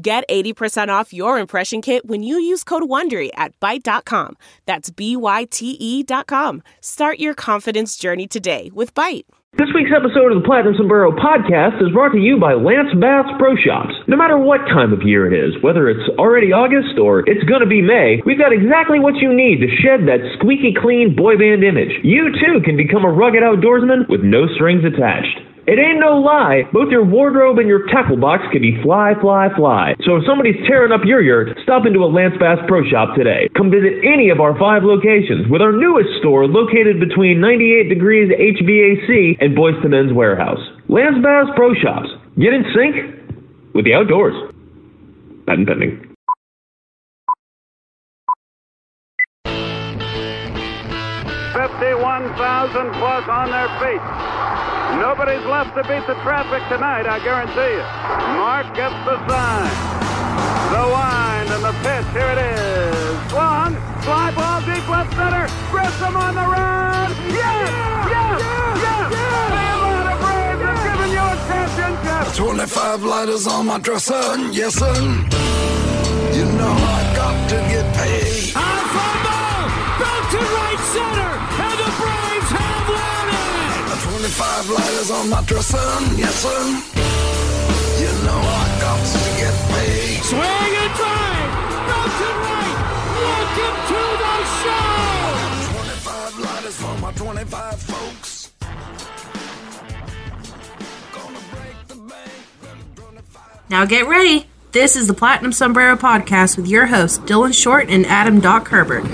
Get 80% off your impression kit when you use code WONDERY at Byte.com. That's B-Y-T-E dot com. Start your confidence journey today with Byte. This week's episode of the Platinum Sombrero podcast is brought to you by Lance Bass Pro Shops. No matter what time of year it is, whether it's already August or it's gonna be May, we've got exactly what you need to shed that squeaky clean boy band image. You too can become a rugged outdoorsman with no strings attached. It ain't no lie. Both your wardrobe and your tackle box can be fly, fly, fly. So if somebody's tearing up your yurt, stop into a Lance Bass Pro Shop today. Come visit any of our five locations with our newest store located between 98 degrees HVAC and Boys to Men's Warehouse. Lance Bass Pro Shops. Get in sync with the outdoors. Patent pending. Fifty-one thousand plus on their feet. Nobody's left to beat the traffic tonight, I guarantee you. Mark gets the sign. The wind and the pitch. Here it is. Swung. Fly ball deep left center. Grissom on the run. Yes! Yes! Yes! The Atlanta Braves have given you a 25 lighters on my dresser, yes sir. You know I got to get paid. On fly ball, back to right center, it. 25 lighters on my dresser, yes sir. You know I got to get paid. Swing and drive, back to right. Welcome to the show. 25 lighters for my 25 folks. Gonna break the bank. Now get ready. This is the Platinum Sombrero Podcast with your hosts, Dylan Short and Adam Doc Herbert.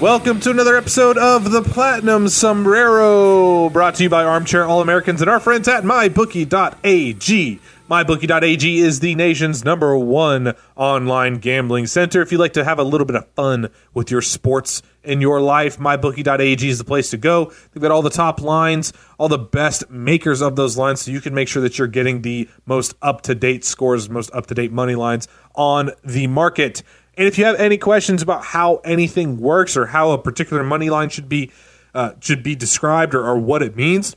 Welcome to another episode of the Platinum Sombrero, brought to you by Armchair All Americans and our friends at MyBookie.ag. MyBookie.ag is the nation's number one online gambling center. If you'd like to have a little bit of fun with your sports in your life, MyBookie.ag is the place to go. They've got all the top lines, all the best makers of those lines, so you can make sure that you're getting the most up to date scores, most up to date money lines on the market. And if you have any questions about how anything works or how a particular money line should be uh, should be described or, or what it means,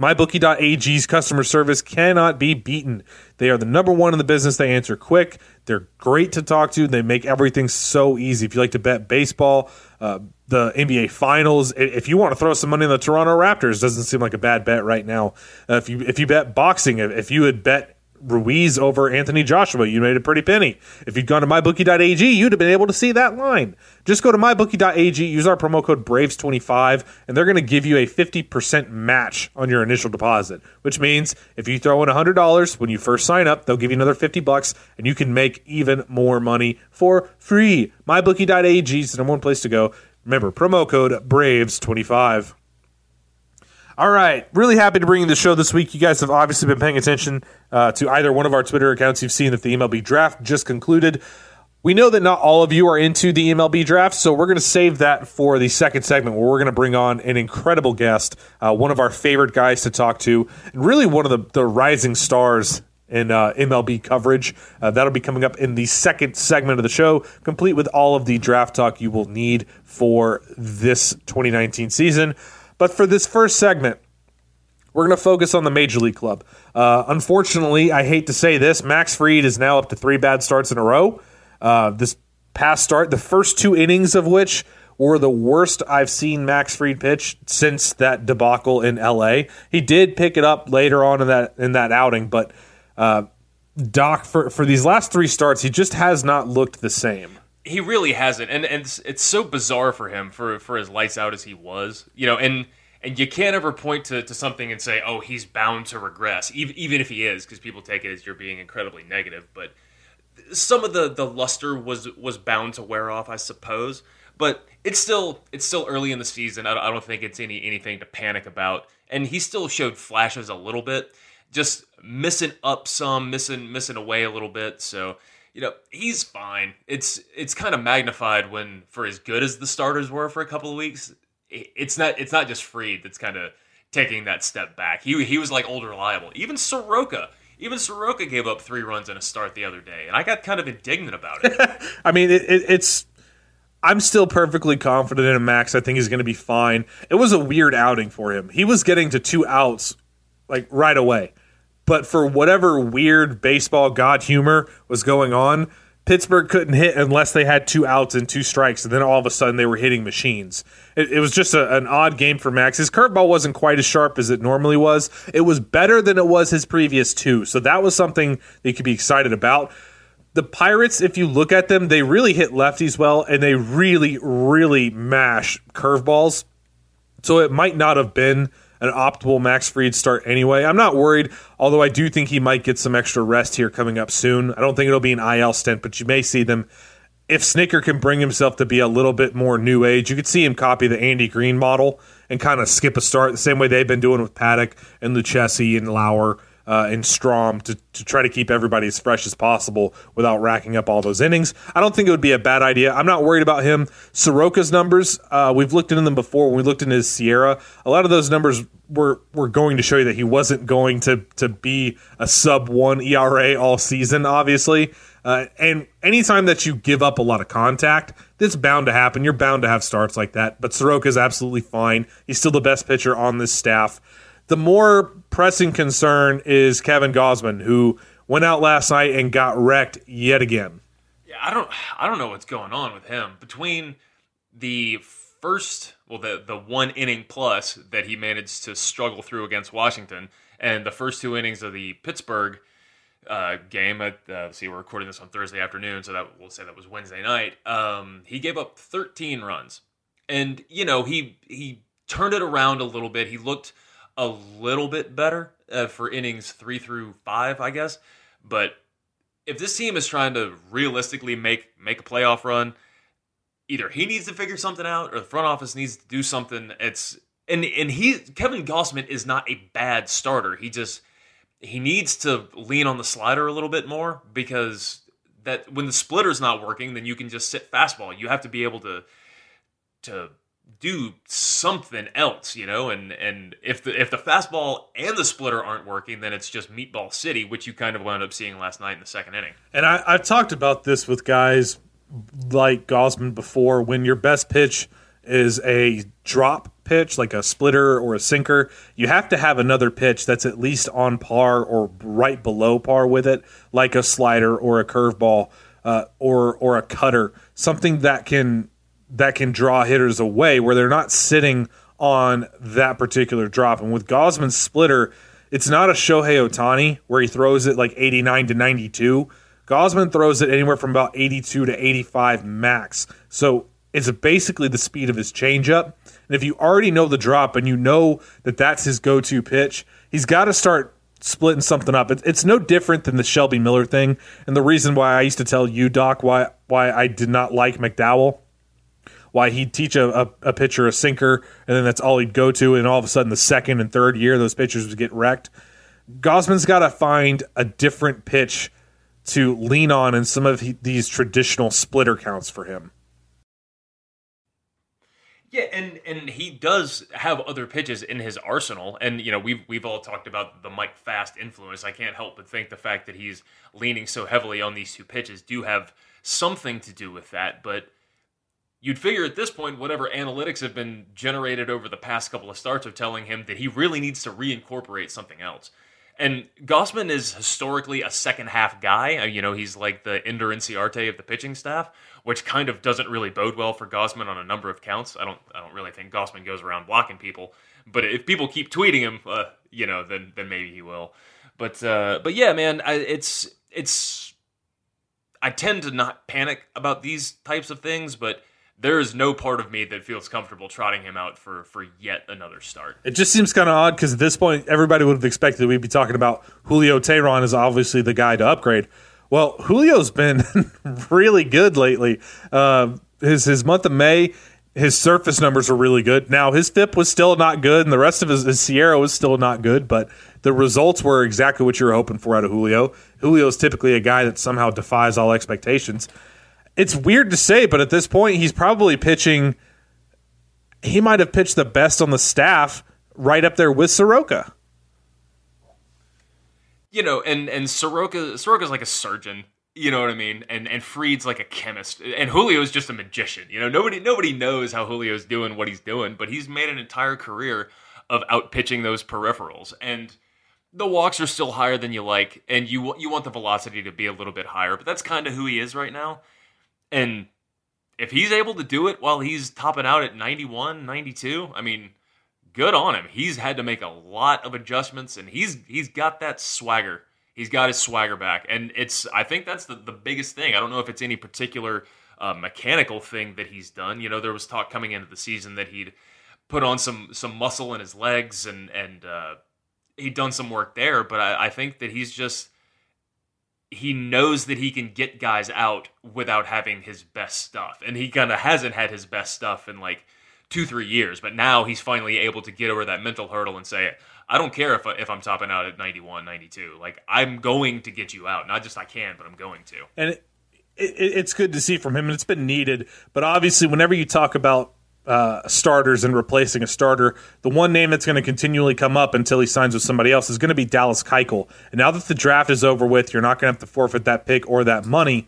MyBookie.ag's customer service cannot be beaten. They are the number one in the business. They answer quick. They're great to talk to. They make everything so easy. If you like to bet baseball, uh, the NBA Finals, if you want to throw some money on the Toronto Raptors, doesn't seem like a bad bet right now. Uh, if you if you bet boxing, if you had bet Ruiz over Anthony Joshua, you made a pretty penny. If you'd gone to mybookie.ag, you'd have been able to see that line. Just go to mybookie.ag, use our promo code BRAVES25, and they're going to give you a 50% match on your initial deposit, which means if you throw in $100 when you first sign up, they'll give you another 50 bucks and you can make even more money for free. mybookie.ag is the number one place to go. Remember, promo code BRAVES25. All right. Really happy to bring you the show this week. You guys have obviously been paying attention uh, to either one of our Twitter accounts. You've seen that the MLB draft just concluded. We know that not all of you are into the MLB draft, so we're going to save that for the second segment where we're going to bring on an incredible guest, uh, one of our favorite guys to talk to, and really one of the, the rising stars in uh, MLB coverage. Uh, that'll be coming up in the second segment of the show, complete with all of the draft talk you will need for this 2019 season. But for this first segment, we're going to focus on the Major League Club. Uh, unfortunately, I hate to say this, Max Fried is now up to three bad starts in a row. Uh, this past start, the first two innings of which were the worst I've seen Max Fried pitch since that debacle in LA. He did pick it up later on in that in that outing, but uh, Doc for for these last three starts, he just has not looked the same. He really hasn't and, and it's, it's so bizarre for him for for as lights out as he was you know and and you can't ever point to, to something and say oh he's bound to regress even, even if he is because people take it as you're being incredibly negative but some of the the luster was was bound to wear off i suppose but it's still it's still early in the season. I I don't think it's any anything to panic about. And he still showed flashes a little bit, just missing up some, missing missing away a little bit. So you know he's fine. It's it's kind of magnified when for as good as the starters were for a couple of weeks. It's not it's not just Fried that's kind of taking that step back. He he was like old reliable. Even Soroka. Even Soroka gave up three runs in a start the other day, and I got kind of indignant about it. I mean, it, it, it's. I'm still perfectly confident in Max. I think he's going to be fine. It was a weird outing for him. He was getting to two outs like right away, but for whatever weird baseball god humor was going on, Pittsburgh couldn't hit unless they had two outs and two strikes, and then all of a sudden they were hitting machines. It, it was just a, an odd game for Max. His curveball wasn't quite as sharp as it normally was. It was better than it was his previous two, so that was something that you could be excited about. The Pirates, if you look at them, they really hit lefties well, and they really, really mash curveballs. So it might not have been an optimal Max Fried start anyway. I'm not worried, although I do think he might get some extra rest here coming up soon. I don't think it'll be an IL stint, but you may see them. If Snitker can bring himself to be a little bit more new age, you could see him copy the Andy Green model and kind of skip a start the same way they've been doing with Paddock and Lucchesi and Lauer uh, and Strahm to, to try to keep everybody as fresh as possible without racking up all those innings. I don't think it would be a bad idea. I'm not worried about him. Soroka's numbers, uh, we've looked into them before. When we looked into his SIERA, a lot of those numbers were were going to show you that he wasn't going to to be a sub one ERA all season, obviously. Uh, and anytime that you give up a lot of contact, that's bound to happen. You're bound to have starts like that. But Soroka's absolutely fine. He's still the best pitcher on this staff. The more pressing concern is Kevin Gausman, who went out last night and got wrecked yet again. Yeah, I don't I don't know what's going on with him. Between the first well the the one inning plus that he managed to struggle through against Washington and the first two innings of the Pittsburgh uh, game at uh, see we're recording this on Thursday afternoon so that we'll say that was Wednesday night um, he gave up 13 runs and you know he he turned it around a little bit he looked a little bit better uh, for innings three through five, I guess. But if this team is trying to realistically make make a playoff run, either he needs to figure something out or the front office needs to do something. It's and and he Kevin Gausman is not a bad starter. He just he needs to lean on the slider a little bit more because that when the splitter's not working, then you can just sit fastball. You have to be able to to do something else, you know. And and if the if the fastball and the splitter aren't working, then it's just meatball city, which you kind of wound up seeing last night in the second inning. And I, I've talked about this with guys like Gausman before. When your best pitch is a drop pitch, like a splitter or a sinker, you have to have another pitch that's at least on par or right below par with it, like a slider or a curveball uh, or or a cutter, something that can that can draw hitters away where they're not sitting on that particular drop. And with Gausman's splitter, it's not a Shohei Otani where he throws it like 89 to 92. Gausman throws it anywhere from about 82 to 85 max. So it's basically the speed of his changeup. And if you already know the drop and you know that that's his go to pitch, he's got to start splitting something up. It's no different than the Shelby Miller thing. And the reason why I used to tell you, Doc, why, why I did not like McDowell why he'd teach a, a, a, pitcher a sinker, and then that's all he'd go to, and all of a sudden the second and third year those pitchers would get wrecked. Gausman's got to find a different pitch to lean on in some of he, these traditional splitter counts for him. Yeah, and and he does have other pitches in his arsenal, and you know we've we've all talked about the Mike Fast influence. I can't help but think the fact that he's leaning so heavily on these two pitches do have something to do with that, but You'd figure at this point, whatever analytics have been generated over the past couple of starts are telling him that he really needs to reincorporate something else. And Gausman is historically a second half guy. Uh, you know, he's like the Ender Inciarte of the pitching staff, which kind of doesn't really bode well for Gausman on a number of counts. I don't, I don't really think Gausman goes around blocking people, but if people keep tweeting him, uh, you know, then then maybe he will. But uh, but yeah, man, I, it's it's. I tend to not panic about these types of things, but there is no part of me that feels comfortable trotting him out for for yet another start. It just seems kind of odd because at this point, everybody would have expected we'd be talking about Julio Teheran is obviously the guy to upgrade. Well, Julio's been really good lately. Uh, his his month of May, his surface numbers were really good. Now his FIP was still not good, and the rest of his, his SIERA was still not good, but the results were exactly what you were hoping for out of Julio. Julio is typically a guy that somehow defies all expectations. It's weird to say, but at this point, he's probably pitching. He might have pitched the best on the staff, right up there with Soroka. You know, and and Soroka Soroka's like a surgeon. You know what I mean? And and Fried's like a chemist, and Julio's just a magician. You know, nobody nobody knows how Julio's doing what he's doing, but he's made an entire career of outpitching those peripherals. And the walks are still higher than you like, and you you want the velocity to be a little bit higher, but that's kind of who he is right now. And if he's able to do it while he's topping out at 91, 92, I mean, good on him. He's had to make a lot of adjustments, and he's he's got that swagger. He's got his swagger back, and it's I think that's the the biggest thing. I don't know if it's any particular uh, mechanical thing that he's done. You know, there was talk coming into the season that he'd put on some some muscle in his legs and and uh, he'd done some work there, but I, I think that he's just he knows that he can get guys out without having his best stuff, and he kind of hasn't had his best stuff in like two three years, but now he's finally able to get over that mental hurdle and say. I don't care if, if I'm topping out at 91, 92. Like, I'm going to get you out. Not just I can, but I'm going to. And it, it, it's good to see from him, and it's been needed. But obviously, whenever you talk about uh, starters and replacing a starter, the one name that's going to continually come up until he signs with somebody else is going to be Dallas Keuchel. And now that the draft is over with, you're not going to have to forfeit that pick or that money.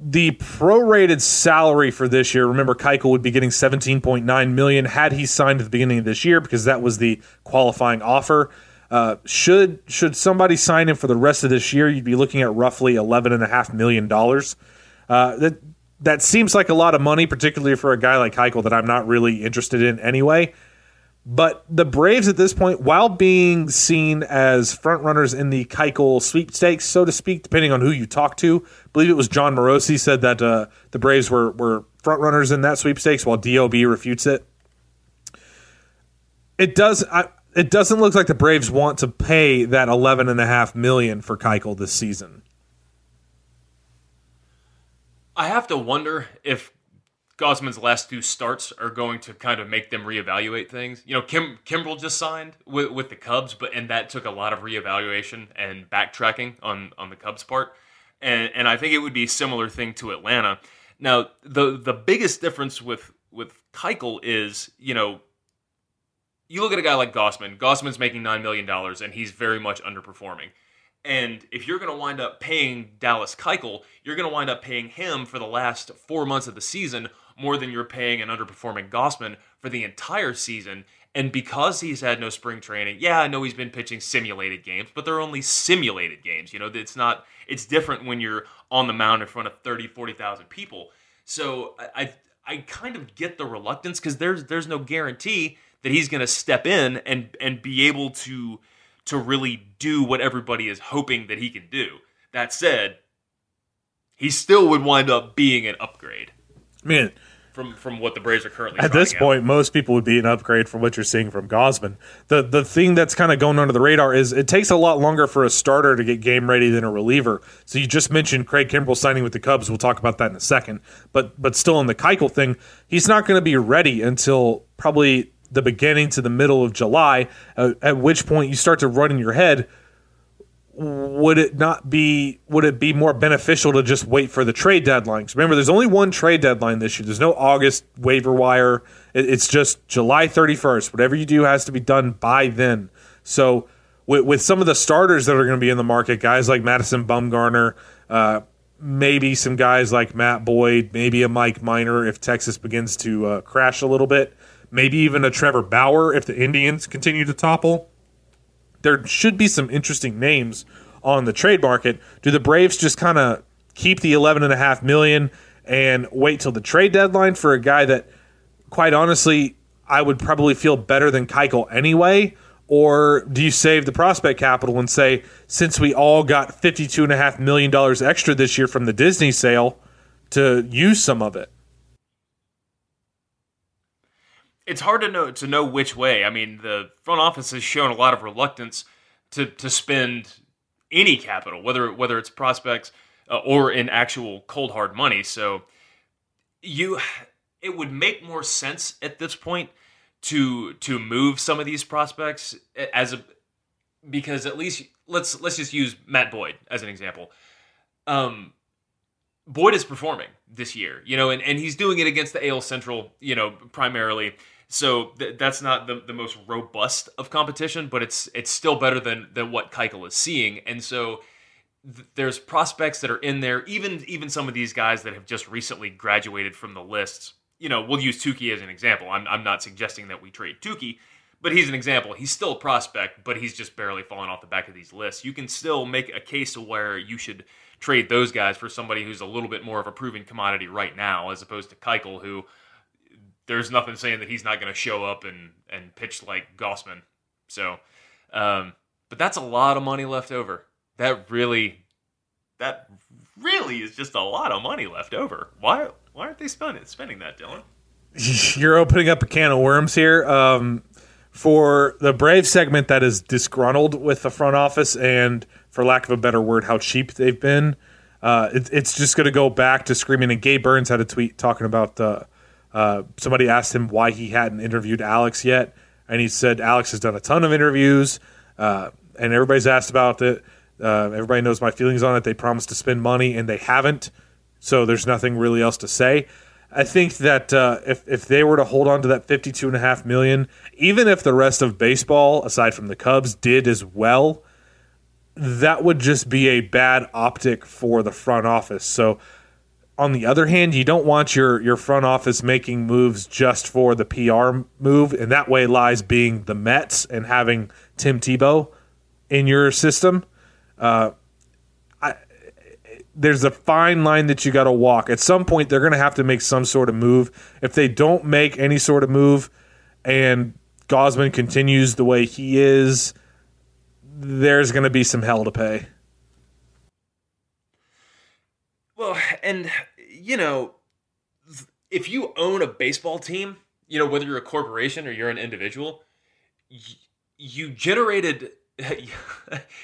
The prorated salary for this year, remember Keuchel would be getting 17.9 million had he signed at the beginning of this year because that was the qualifying offer. Uh, should should somebody sign him for the rest of this year, you'd be looking at roughly eleven and a half million dollars. Uh, that that seems like a lot of money, particularly for a guy like Keuchel that I'm not really interested in anyway. But the Braves at this point, while being seen as frontrunners in the Keuchel sweepstakes, so to speak, depending on who you talk to, I believe it was Jon Morosi said that uh, the Braves were were frontrunners in that sweepstakes, while Dob refutes it. It does. I, it doesn't look like the Braves want to pay that eleven and a half million for Keuchel this season. I have to wonder if Gausman's last two starts are going to kind of make them reevaluate things. You know, Kim Kimbrel just signed with, with the Cubs, but and that took a lot of reevaluation and backtracking on on the Cubs' part. And and I think it would be a similar thing to Atlanta. Now, the the biggest difference with with Keuchel is, you know, you look at a guy like Gausman. Gausman's making nine million dollars, and he's very much underperforming. And if you're going to wind up paying Dallas Keuchel, you're going to wind up paying him for the last four months of the season more than you're paying an underperforming Gausman for the entire season. And because he's had no spring training, yeah, I know he's been pitching simulated games, but they're only simulated games. You know, it's not, it's different when you're on the mound in front of 30, 40,000 people. So I, I kind of get the reluctance because there's, there's no guarantee that he's going to step in and, and be able to, to really do what everybody is hoping that he can do. That said, he still would wind up being an upgrade. Man, from from what the Braves are currently at this point, out. most people would be an upgrade from what you're seeing from Gausman. The the thing that's kind of going under the radar is it takes a lot longer for a starter to get game ready than a reliever. So you just mentioned Craig Kimbrel signing with the Cubs. We'll talk about that in a second. But but still in the Keuchel thing, he's not going to be ready until probably the beginning to the middle of July, uh, at which point you start to run in your head would it not be would it be more beneficial to just wait for the trade deadline? remember, there's only one trade deadline this year. There's no August waiver wire. it's just July 31st. Whatever you do has to be done by then. So with, with some of the starters that are going to be in the market, guys like Madison Bumgarner, uh, maybe some guys like Matt Boyd, maybe a Mike Minor if Texas begins to uh, crash a little bit maybe even a Trevor Bauer if the Indians continue to topple. There should be some interesting names on the trade market. Do the Braves just kind of keep the eleven and a half million and wait till the trade deadline for a guy that, quite honestly, I would probably feel better than Keuchel anyway? Or do you save the prospect capital and say, since we all got $52.5 million extra this year from the Disney sale, to use some of it? It's hard to know to know which way. I mean, the front office has shown a lot of reluctance to to spend any capital, whether whether it's prospects uh, or in actual cold hard money. So you it would make more sense at this point to to move some of these prospects as a because at least let's let's just use Matt Boyd as an example. Um, Boyd is performing this year, you know, and, and he's doing it against the AL Central, you know, primarily. So th- that's not the, the most robust of competition, but it's it's still better than than what Keuchel is seeing. And so th- there's prospects that are in there, even even some of these guys that have just recently graduated from the lists. You know, we'll use Touki as an example. I'm I'm not suggesting that we trade Touki, but he's an example. He's still a prospect, but he's just barely fallen off the back of these lists. You can still make a case where you should trade those guys for somebody who's a little bit more of a proven commodity right now, as opposed to Keuchel, who there's nothing saying that he's not going to show up and and pitch like Gausman. So, um, but that's a lot of money left over. That really, that really is just a lot of money left over. Why why aren't they spending spending that, Dylan? You're opening up a can of worms here. Um, for the Brave segment that is disgruntled with the front office and, for lack of a better word, how cheap they've been. Uh, it, it's just going to go back to screaming. And Gabe Burns had a tweet talking about uh, uh, somebody asked him why he hadn't interviewed Alex yet, and he said Alex has done a ton of interviews, uh, and everybody's asked about it. Uh, everybody knows my feelings on it. They promised to spend money, and they haven't. So there's nothing really else to say. I think that uh, if if they were to hold on to that fifty two and a half million, even if the rest of baseball, aside from the Cubs, did as well, that would just be a bad optic for the front office. So, on the other hand, you don't want your your front office making moves just for the PR move, and that way lies being the Mets and having Tim Tebow in your system. Uh, there's a fine line that you got to walk. At some point, they're going to have to make some sort of move. If they don't make any sort of move, and Gausman continues the way he is, there's going to be some hell to pay. Well, and you know, if you own a baseball team, you know whether you're a corporation or you're an individual, you generated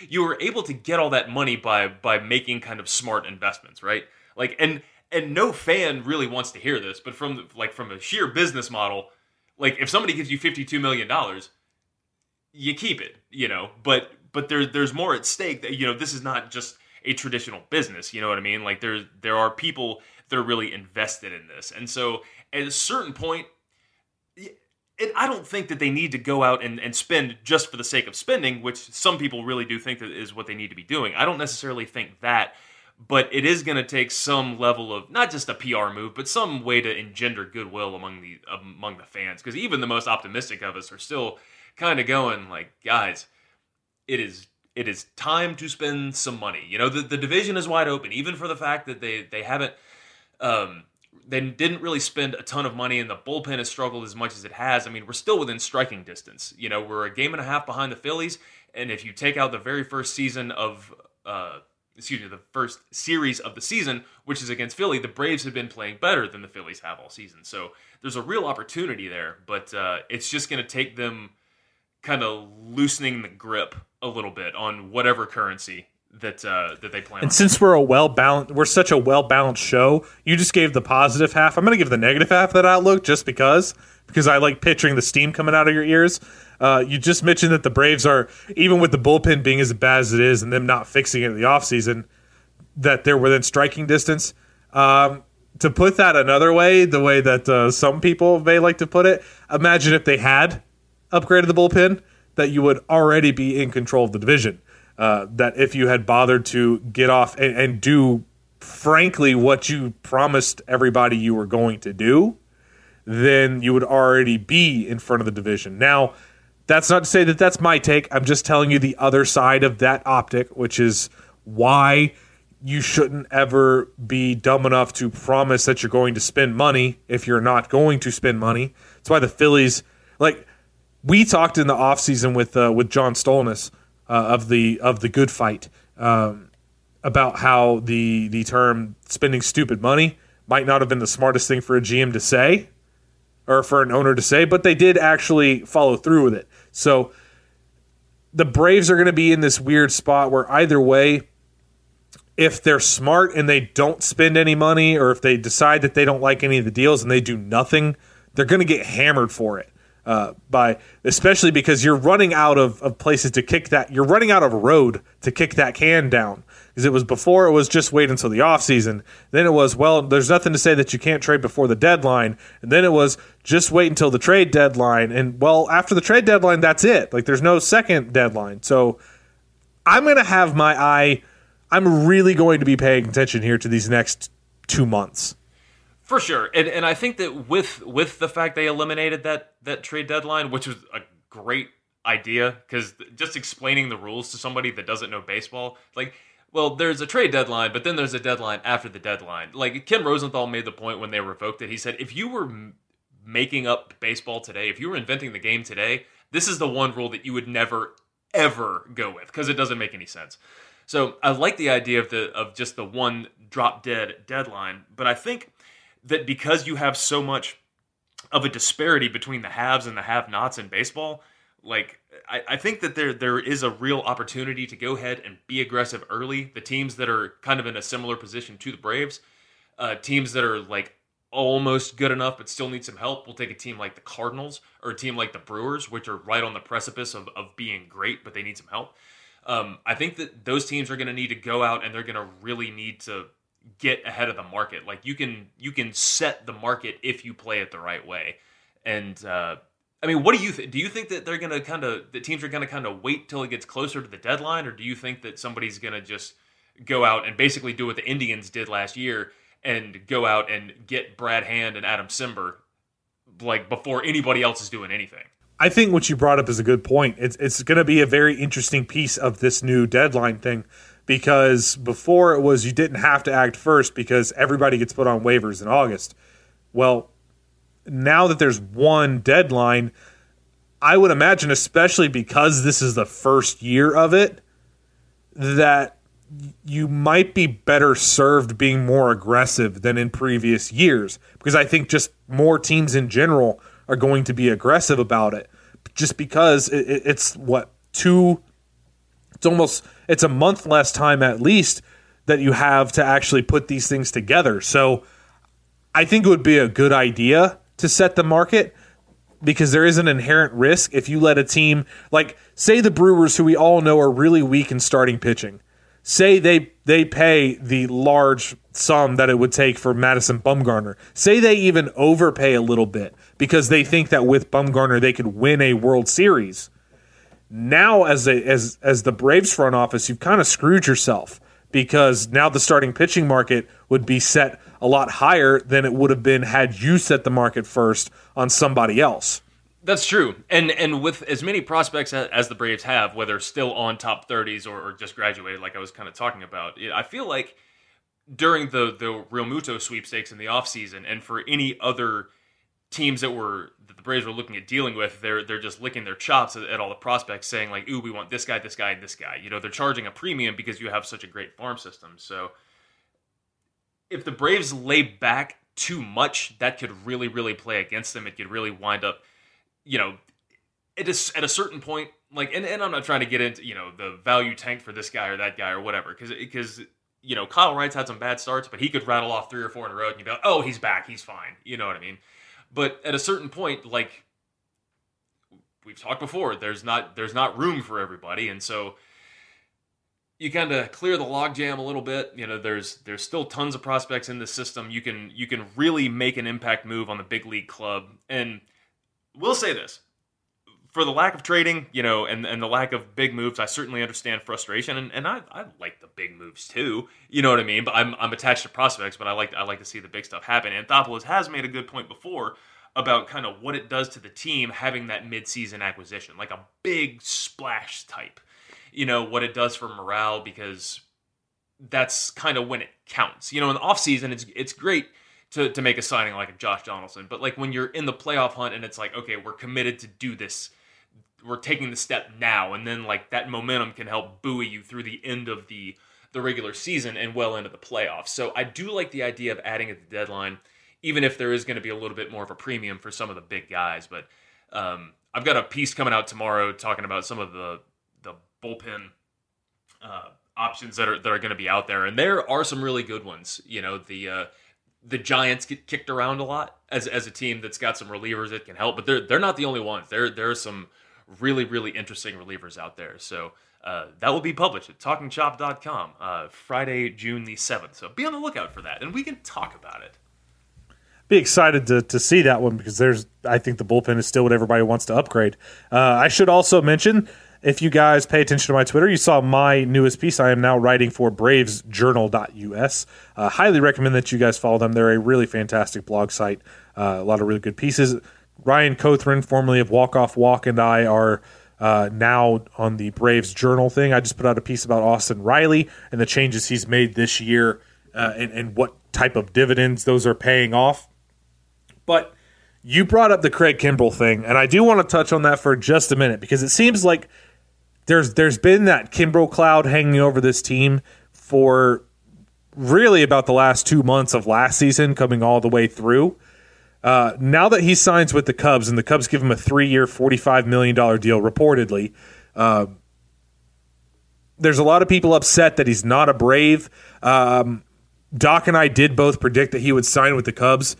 you were able to get all that money by by making kind of smart investments, right? Like and and no fan really wants to hear this, but from the, like from a sheer business model, like if somebody gives you 52 million dollars, you keep it, you know, but but there there's more at stake that you know, this is not just a traditional business, you know what I mean? Like there there are people that are really invested in this. And so at a certain point I don't think that they need to go out and, and spend just for the sake of spending, which some people really do think that is what they need to be doing. I don't necessarily think that, but it is going to take some level of not just a PR move, but some way to engender goodwill among the among the fans. Because even the most optimistic of us are still kind of going like, guys, it is it is time to spend some money. You know, the, the division is wide open, even for the fact that they they haven't um, they didn't really spend a ton of money, and the bullpen has struggled as much as it has. I mean, we're still within striking distance. You know, we're a game and a half behind the Phillies, and if you take out the very first season of, uh, excuse me, the first series of the season, which is against Philly, the Braves have been playing better than the Phillies have all season. So there's a real opportunity there, but uh, it's just going to take them kind of loosening the grip a little bit on whatever currency that uh, that they plan. And on. since we're a well balanced, we're such a well balanced show. You just gave the positive half. I'm going to give the negative half of that outlook just because because I like picturing the steam coming out of your ears. Uh, you just mentioned that the Braves are even with the bullpen being as bad as it is and them not fixing it in the offseason, that they're within striking distance. Um, to put that another way, the way that uh, some people may like to put it, imagine if they had upgraded the bullpen, that you would already be in control of the division uh, that if you had bothered to get off and, and do frankly what you promised everybody you were going to do, then you would already be in front of the division. Now, that's not to say that that's my take. I'm just telling you the other side of that optic, which is why you shouldn't ever be dumb enough to promise that you're going to spend money if you're not going to spend money. That's why the Phillies, like, we talked in the offseason with uh, with John Stolnis uh, of the of the Good Phight um, about how the the term spending stupid money might not have been the smartest thing for a GM to say or for an owner to say, but they did actually follow through with it. So the Braves are going to be in this weird spot where either way, if they're smart and they don't spend any money, or if they decide that they don't like any of the deals and they do nothing, they're going to get hammered for it. Uh, by especially because you're running out of, of places to kick that you're running out of road to kick that can down. Because it was before it was just wait until the offseason then it was well there's nothing to say that you can't trade before the deadline. And then it was just wait until the trade deadline. And well after the trade deadline that's it. Like there's no second deadline. So i'm going to have my eye i'm really going to be paying attention here to these next two months For sure, and and I think that with with the fact they eliminated that that trade deadline, which was a great idea, because just explaining the rules to somebody that doesn't know baseball, like, well, there's a trade deadline, but then there's a deadline after the deadline. Like Ken Rosenthal made the point when they revoked it. He said if you were m- making up baseball today, if you were inventing the game today, this is the one rule that you would never ever go with because it doesn't make any sense. So I like the idea of the of just the one drop dead deadline, but I think that because you have so much of a disparity between the haves and the have-nots in baseball, like I, I think that there there is a real opportunity to go ahead and be aggressive early. The teams that are kind of in a similar position to the Braves, uh, teams that are like almost good enough but still need some help. We'll take a team like the Cardinals or a team like the Brewers, which are right on the precipice of, of being great, but they need some help. Um, I think that those teams are going to need to go out and they're going to really need to get ahead of the market. Like you can you can set the market if you play it the right way. And uh, I mean, what do you? Do you think that they're going to kind of the teams are going to kind of wait till it gets closer to the deadline, or do you think that somebody's going to just go out and basically do what the Indians did last year and go out and get Brad Hand and Adam Cimber like before anybody else is doing anything? I think what you brought up is a good point. It's it's going to be a very interesting piece of this new deadline thing because before it was you didn't have to act first because everybody gets put on waivers in August. Well, now that there's one deadline, I would imagine especially because this is the first year of it that you might be better served being more aggressive than in previous years because I think just more teams in general are going to be aggressive about it just because it's what two it's almost it's a month less time at least that you have to actually put these things together so i think it would be a good idea to set the market because there is an inherent risk if you let a team like say the brewers who we all know are really weak in starting pitching say they they pay the large sum that it would take for Madison Bumgarner. Say they even overpay a little bit because they think that with Bumgarner they could win a World Series. Now as a as as the Braves front office, you've kind of screwed yourself because now the starting pitching market would be set a lot higher than it would have been had you set the market first on somebody else. That's true, and and with as many prospects as, the Braves have, whether still on top thirties or, or, just graduated, like I was kind of talking about, I feel like during the the Realmuto sweepstakes in the offseason and for any other teams that were Braves were looking at dealing with, they're they're just licking their chops at, at all the prospects, saying like, "Ooh, we want this guy, this guy, and this guy." You know, they're charging a premium because you have such a great farm system. So, if the Braves lay back too much, that could really, really play against them. It could really wind up, you know, it is at a certain point. Like, and, and I'm not trying to get into you know the value tank for this guy or that guy or whatever, because because you know Kyle Wright's had some bad starts, but he could rattle off three or four in a row, and you go, "Oh, he's back, he's fine." You know what I mean? But at a certain point, like we've talked before, there's not there's not room for everybody, and so you kind of clear the logjam a little bit. You know, there's there's still tons of prospects in the system. You can you can really make an impact move on the big league club. And we'll say this. For the lack of trading, you know, and, and the lack of big moves, I certainly understand frustration, and, and I, I like the big moves too. You know what I mean? But I'm, I'm attached to prospects, but I like I like to see the big stuff happen. Anthopoulos has made a good point before about kind of what it does to the team having that midseason acquisition, like a big splash type you know, what it does for morale because that's kind of when it counts. You know, in the offseason, it's it's great to, to make a signing like a Josh Donaldson, but like when you're in the playoff hunt and it's like, okay, we're committed to do this, we're taking the step now, and then like that momentum can help buoy you through the end of the the regular season and well into the playoffs. So I do like the idea of adding at the deadline, even if there is going to be a little bit more of a premium for some of the big guys. But um, I've got a piece coming out tomorrow talking about some of the the bullpen uh, options that are that are going to be out there, and there are some really good ones. You know, the uh, the Giants get kicked around a lot as as a team that's got some relievers that can help, but they're they're not the only ones. There there are some really really interesting relievers out there. So. Uh, that will be published at talkingchop.com uh, Friday, June the 7th. So be on the lookout for that, and we can talk about it be excited to, to see that one because there's I think the bullpen is still what everybody wants to upgrade. Uh, I should also mention if you guys pay attention to my Twitter, you saw my newest piece. I am now writing for bravesjournal.us. Uh, highly recommend that you guys follow them. They're a really fantastic blog site. Uh, a lot of really good pieces. Ryan Cothran, formerly of Walk Off Walk, and I are uh, now on the Braves Journal thing. I just put out a piece about Austin Riley and the changes he's made this year uh, and, and what type of dividends those are paying off. But you brought up the Craig Kimbrel thing, and I do want to touch on that for just a minute because it seems like there's there's been that Kimbrel cloud hanging over this team for really about the last two months of last season, coming all the way through. Uh, now that he signs with the Cubs, and the Cubs give him a three-year, forty-five million dollar deal, reportedly. Uh, there's a lot of people upset that he's not a Brave. Um, Doc and I did both predict that he would sign with the Cubs.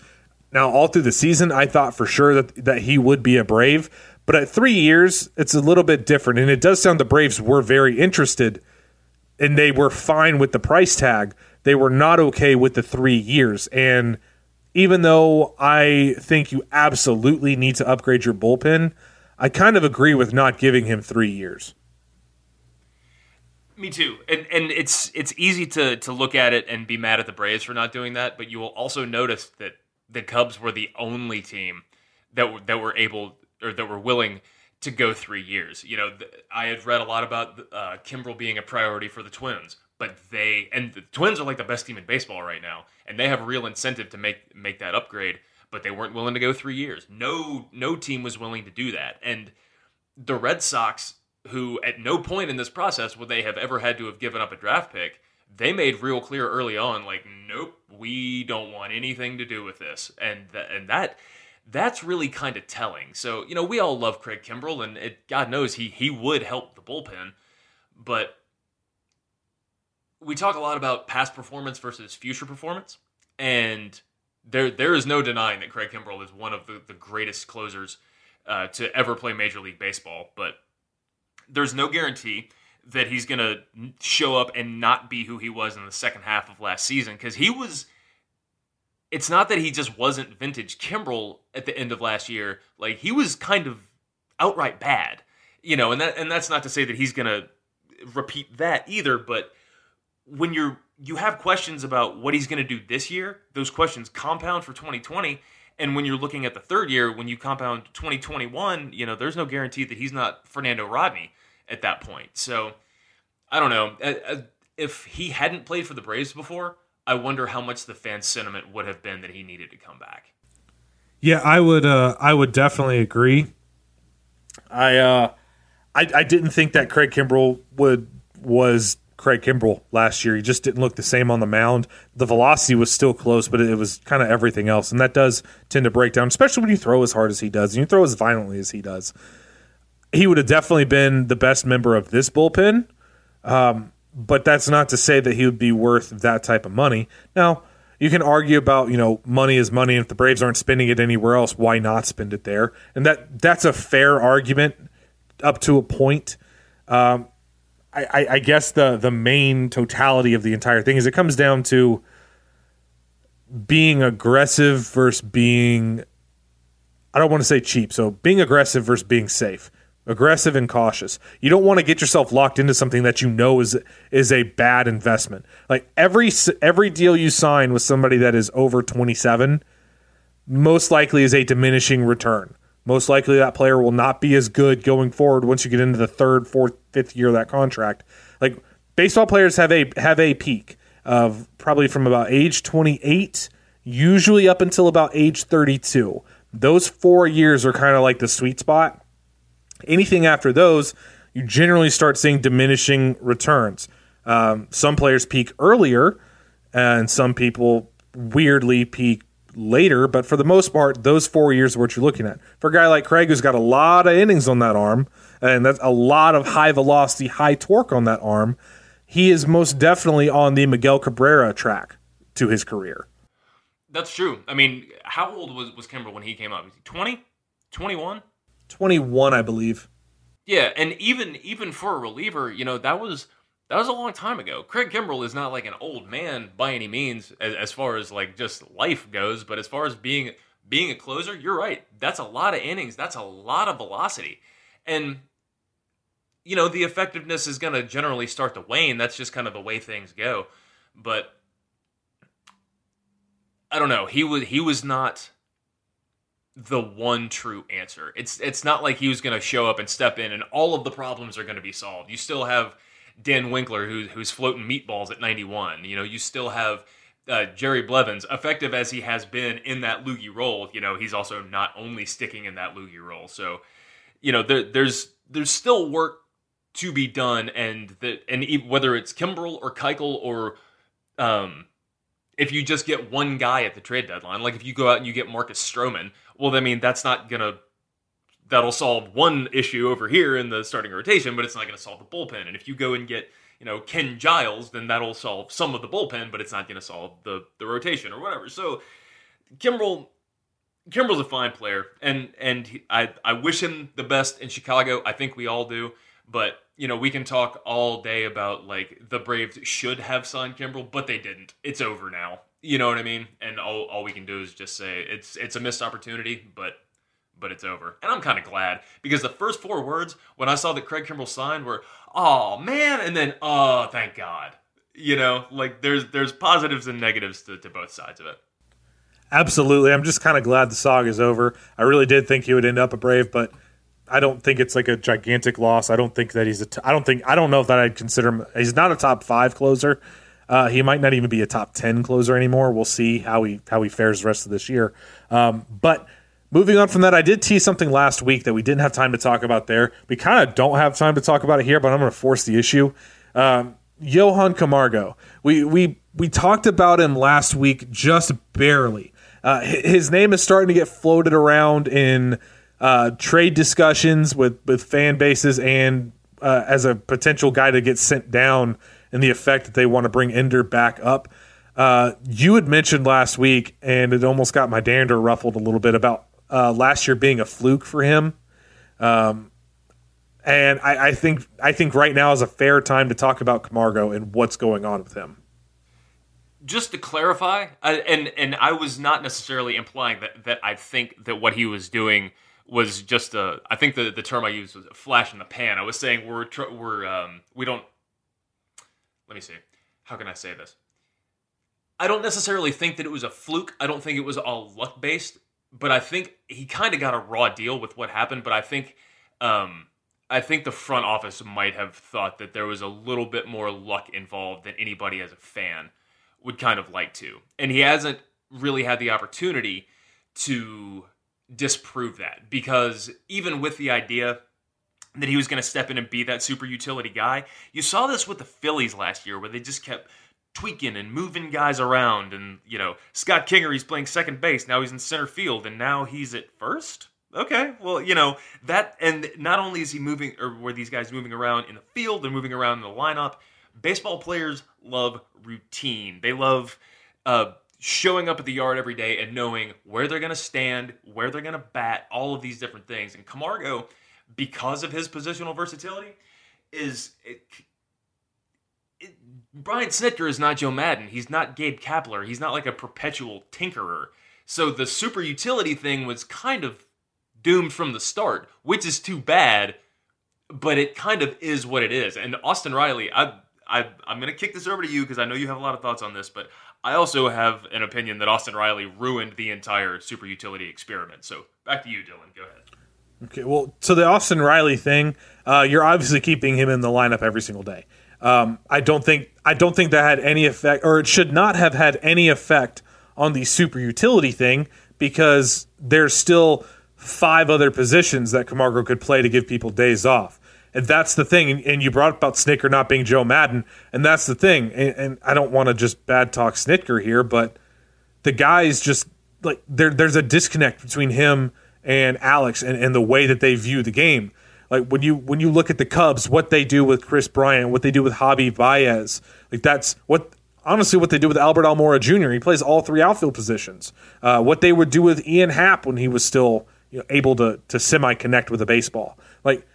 Now, all through the season, I thought for sure that that he would be a Brave, but at three years, it's a little bit different, and it does sound the Braves were very interested, and they were fine with the price tag. They were not okay with the three years, and even though I think you absolutely need to upgrade your bullpen, I kind of agree with not giving him three years. Me too, and and it's it's easy to to look at it and be mad at the Braves for not doing that, but you will also notice that the Cubs were the only team that that were able or that were willing to go three years. You know, I had read a lot about uh, Kimbrel being a priority for the Twins, but they and the Twins are like the best team in baseball right now, and they have real incentive to make make that upgrade. But they weren't willing to go three years. No, no team was willing to do that, and the Red Sox, who at no point in this process would they have ever had to have given up a draft pick, they made real clear early on, like, nope, we don't want anything to do with this, and th- and that that's really kind of telling. So you know, we all love Craig Kimbrel, and it, God knows he he would help the bullpen, but we talk a lot about past performance versus future performance, and there there is no denying that Craig Kimbrel is one of the, the greatest closers uh, to ever play Major League Baseball, but there's no guarantee that he's going to show up and not be who he was in the second half of last season because he was. It's not that he just wasn't vintage Kimbrel at the end of last year. Like he was kind of outright bad, you know, and that and that's not to say that he's going to repeat that either. But when you're you have questions about what he's going to do this year, those questions compound for 2020. And when you're looking at the third year, when you compound 2021, you know, there's no guarantee that he's not Fernando Rodney at that point. So I don't know. Uh, uh, if he hadn't played for the Braves before, I wonder how much the fan sentiment would have been that he needed to come back. Yeah, I would. Uh, I would definitely agree. I, uh, I, I didn't think that Craig Kimbrel would was Craig Kimbrel last year. He just didn't look the same on the mound. The velocity was still close, but it was kind of everything else, and that does tend to break down, especially when you throw as hard as he does and you throw as violently as he does he would have definitely been the best member of this bullpen. Um, but that's not to say that he would be worth that type of money. Now, you can argue about, you know, money is money. And if the Braves aren't spending it anywhere else, why not spend it there? And that that's a fair argument up to a point. Um, I, I, guess the the main totality of the entire thing is it comes down to being aggressive versus being I don't want to say cheap. So being aggressive versus being safe aggressive and cautious. You don't want to get yourself locked into something that you know is is a bad investment. Like every every deal you sign with somebody that is over 27 most likely is a diminishing return. Most likely that player will not be as good going forward once you get into the third, fourth, fifth year of that contract. Like baseball players have a have a peak of probably from about age 28 usually up until about age 32. Those 4 years are kind of like the sweet spot Anything after those, you generally start seeing diminishing returns. Um, some players peak earlier, and some people weirdly peak later. But for the most part, those four years are what you're looking at. For a guy like Craig, who's got a lot of innings on that arm, and that's a lot of high velocity, high torque on that arm, he is most definitely on the Miguel Cabrera track to his career. That's true. I mean, how old was, was Kimbrel when he came up? Was he 20? 21? 21, I believe. Yeah, and even even for a reliever, you know, that was that was a long time ago. Craig Kimbrel is not like an old man by any means as, as far as like just life goes, but as far as being being a closer, you're right. That's a lot of innings. That's a lot of velocity. And you know, the effectiveness is going to generally start to wane. That's just kind of the way things go. But I don't know. He was he was not the one true answer. It's it's not like he was going to show up and step in and all of the problems are going to be solved. You still have Dan Winkler who, who's floating meatballs at 91. You know, you still have uh, Jerry Blevins, effective as he has been in that loogie role. You know, he's also not only sticking in that loogie role. So, you know, there, there's there's still work to be done, and that and whether it's Kimbrel or Keuchel or um, if you just get one guy at the trade deadline, like if you go out and you get Marcus Stroman, well, I mean, that's not gonna that'll solve one issue over here in the starting rotation, but it's not gonna solve the bullpen. And if you go and get you know Ken Giles, then that'll solve some of the bullpen, but it's not gonna solve the the rotation or whatever. So Kimbrel. Kimbrel's a fine player, and and he, I I wish him the best in Chicago. I think we all do, but you know, we can talk all day about like the Braves should have signed Kimbrel, but they didn't. It's over now. You know what I mean? And all, all we can do is just say it's it's a missed opportunity, but but it's over. And I'm kind of glad because the first four words when I saw that Craig Kimbrel signed were, "Oh man," and then, "Oh, thank God." You know, like there's there's positives and negatives to, to both sides of it. Absolutely, I'm just kind of glad the saga is over. I really did think he would end up a Brave, but I don't think it's like a gigantic loss. I don't think that he's a. T- I don't think. I don't know if that I'd consider him. He's not a top five closer. Uh, he might not even be a top ten closer anymore. We'll see how he how he fares the rest of this year. Um, but moving on from that, I did tease something last week that we didn't have time to talk about there. We kind of don't have time to talk about it here, but I'm going to force the issue. Um, Johan Camargo. We we we talked about him last week, just barely. Uh, his name is starting to get floated around in uh, trade discussions with with fan bases and uh, as a potential guy to get sent down in the effect that they want to bring Ender back up. Uh, you had mentioned last week, and it almost got my dander ruffled a little bit about uh, last year being a fluke for him. Um, and I, I, think I think right now is a fair time to talk about Camargo and what's going on with him. Just to clarify, I, and and I was not necessarily implying that that I think that what he was doing was just a. I think the the term I used was a flash in the pan. I was saying we're we're um, we don't. Let me see. How can I say this? I don't necessarily think that it was a fluke. I don't think it was all luck based, but I think he kind of got a raw deal with what happened. But I think, um, I think the front office might have thought that there was a little bit more luck involved than anybody as a fan would kind of like to, and he hasn't really had the opportunity to disprove that because even with the idea that he was going to step in and be that super utility guy, you saw this with the Phillies last year where they just kept tweaking and moving guys around. And, you know, Scott Kingery's playing second base. Now he's in center field and now he's at first. Okay, well, you know, that, and not only is he moving, or were these guys moving around in the field, they're moving around in the lineup. Baseball players love routine. They love, uh, showing up at the yard every day and knowing where they're going to stand, where they're going to bat, all of these different things. And Camargo, because of his positional versatility, is Brian Snitker is not Joe Maddon. He's not Gabe Kapler. He's not like a perpetual tinkerer. So the super utility thing was kind of doomed from the start, which is too bad. But it kind of is what it is. And Austin Riley, I, I I'm going to kick this over to you because I know you have a lot of thoughts on this, but I also have an opinion that Austin Riley ruined the entire super utility experiment. So back to you, Dylan. Go ahead. Okay, well, so the Austin Riley thing, uh, you're obviously keeping him in the lineup every single day. Um, I don't think I don't think that had any effect, or it should not have had any effect on the super utility thing because there's still five other positions that Camargo could play to give people days off. And that's the thing. And you brought up about Snitker not being Joe Maddon, and that's the thing. And, and I don't want to just bad talk Snitker here, but the guy's just like there. There's a disconnect between him and Alex and, and the way that they view the game. Like when you when you look at the Cubs, what they do with Kris Bryant, what they do with Javi Baez, like that's what honestly what they do with Albert Almora Jr. He plays all three outfield positions. Uh, what they would do with Ian Happ when he was still you know, able to to semi connect with a baseball, like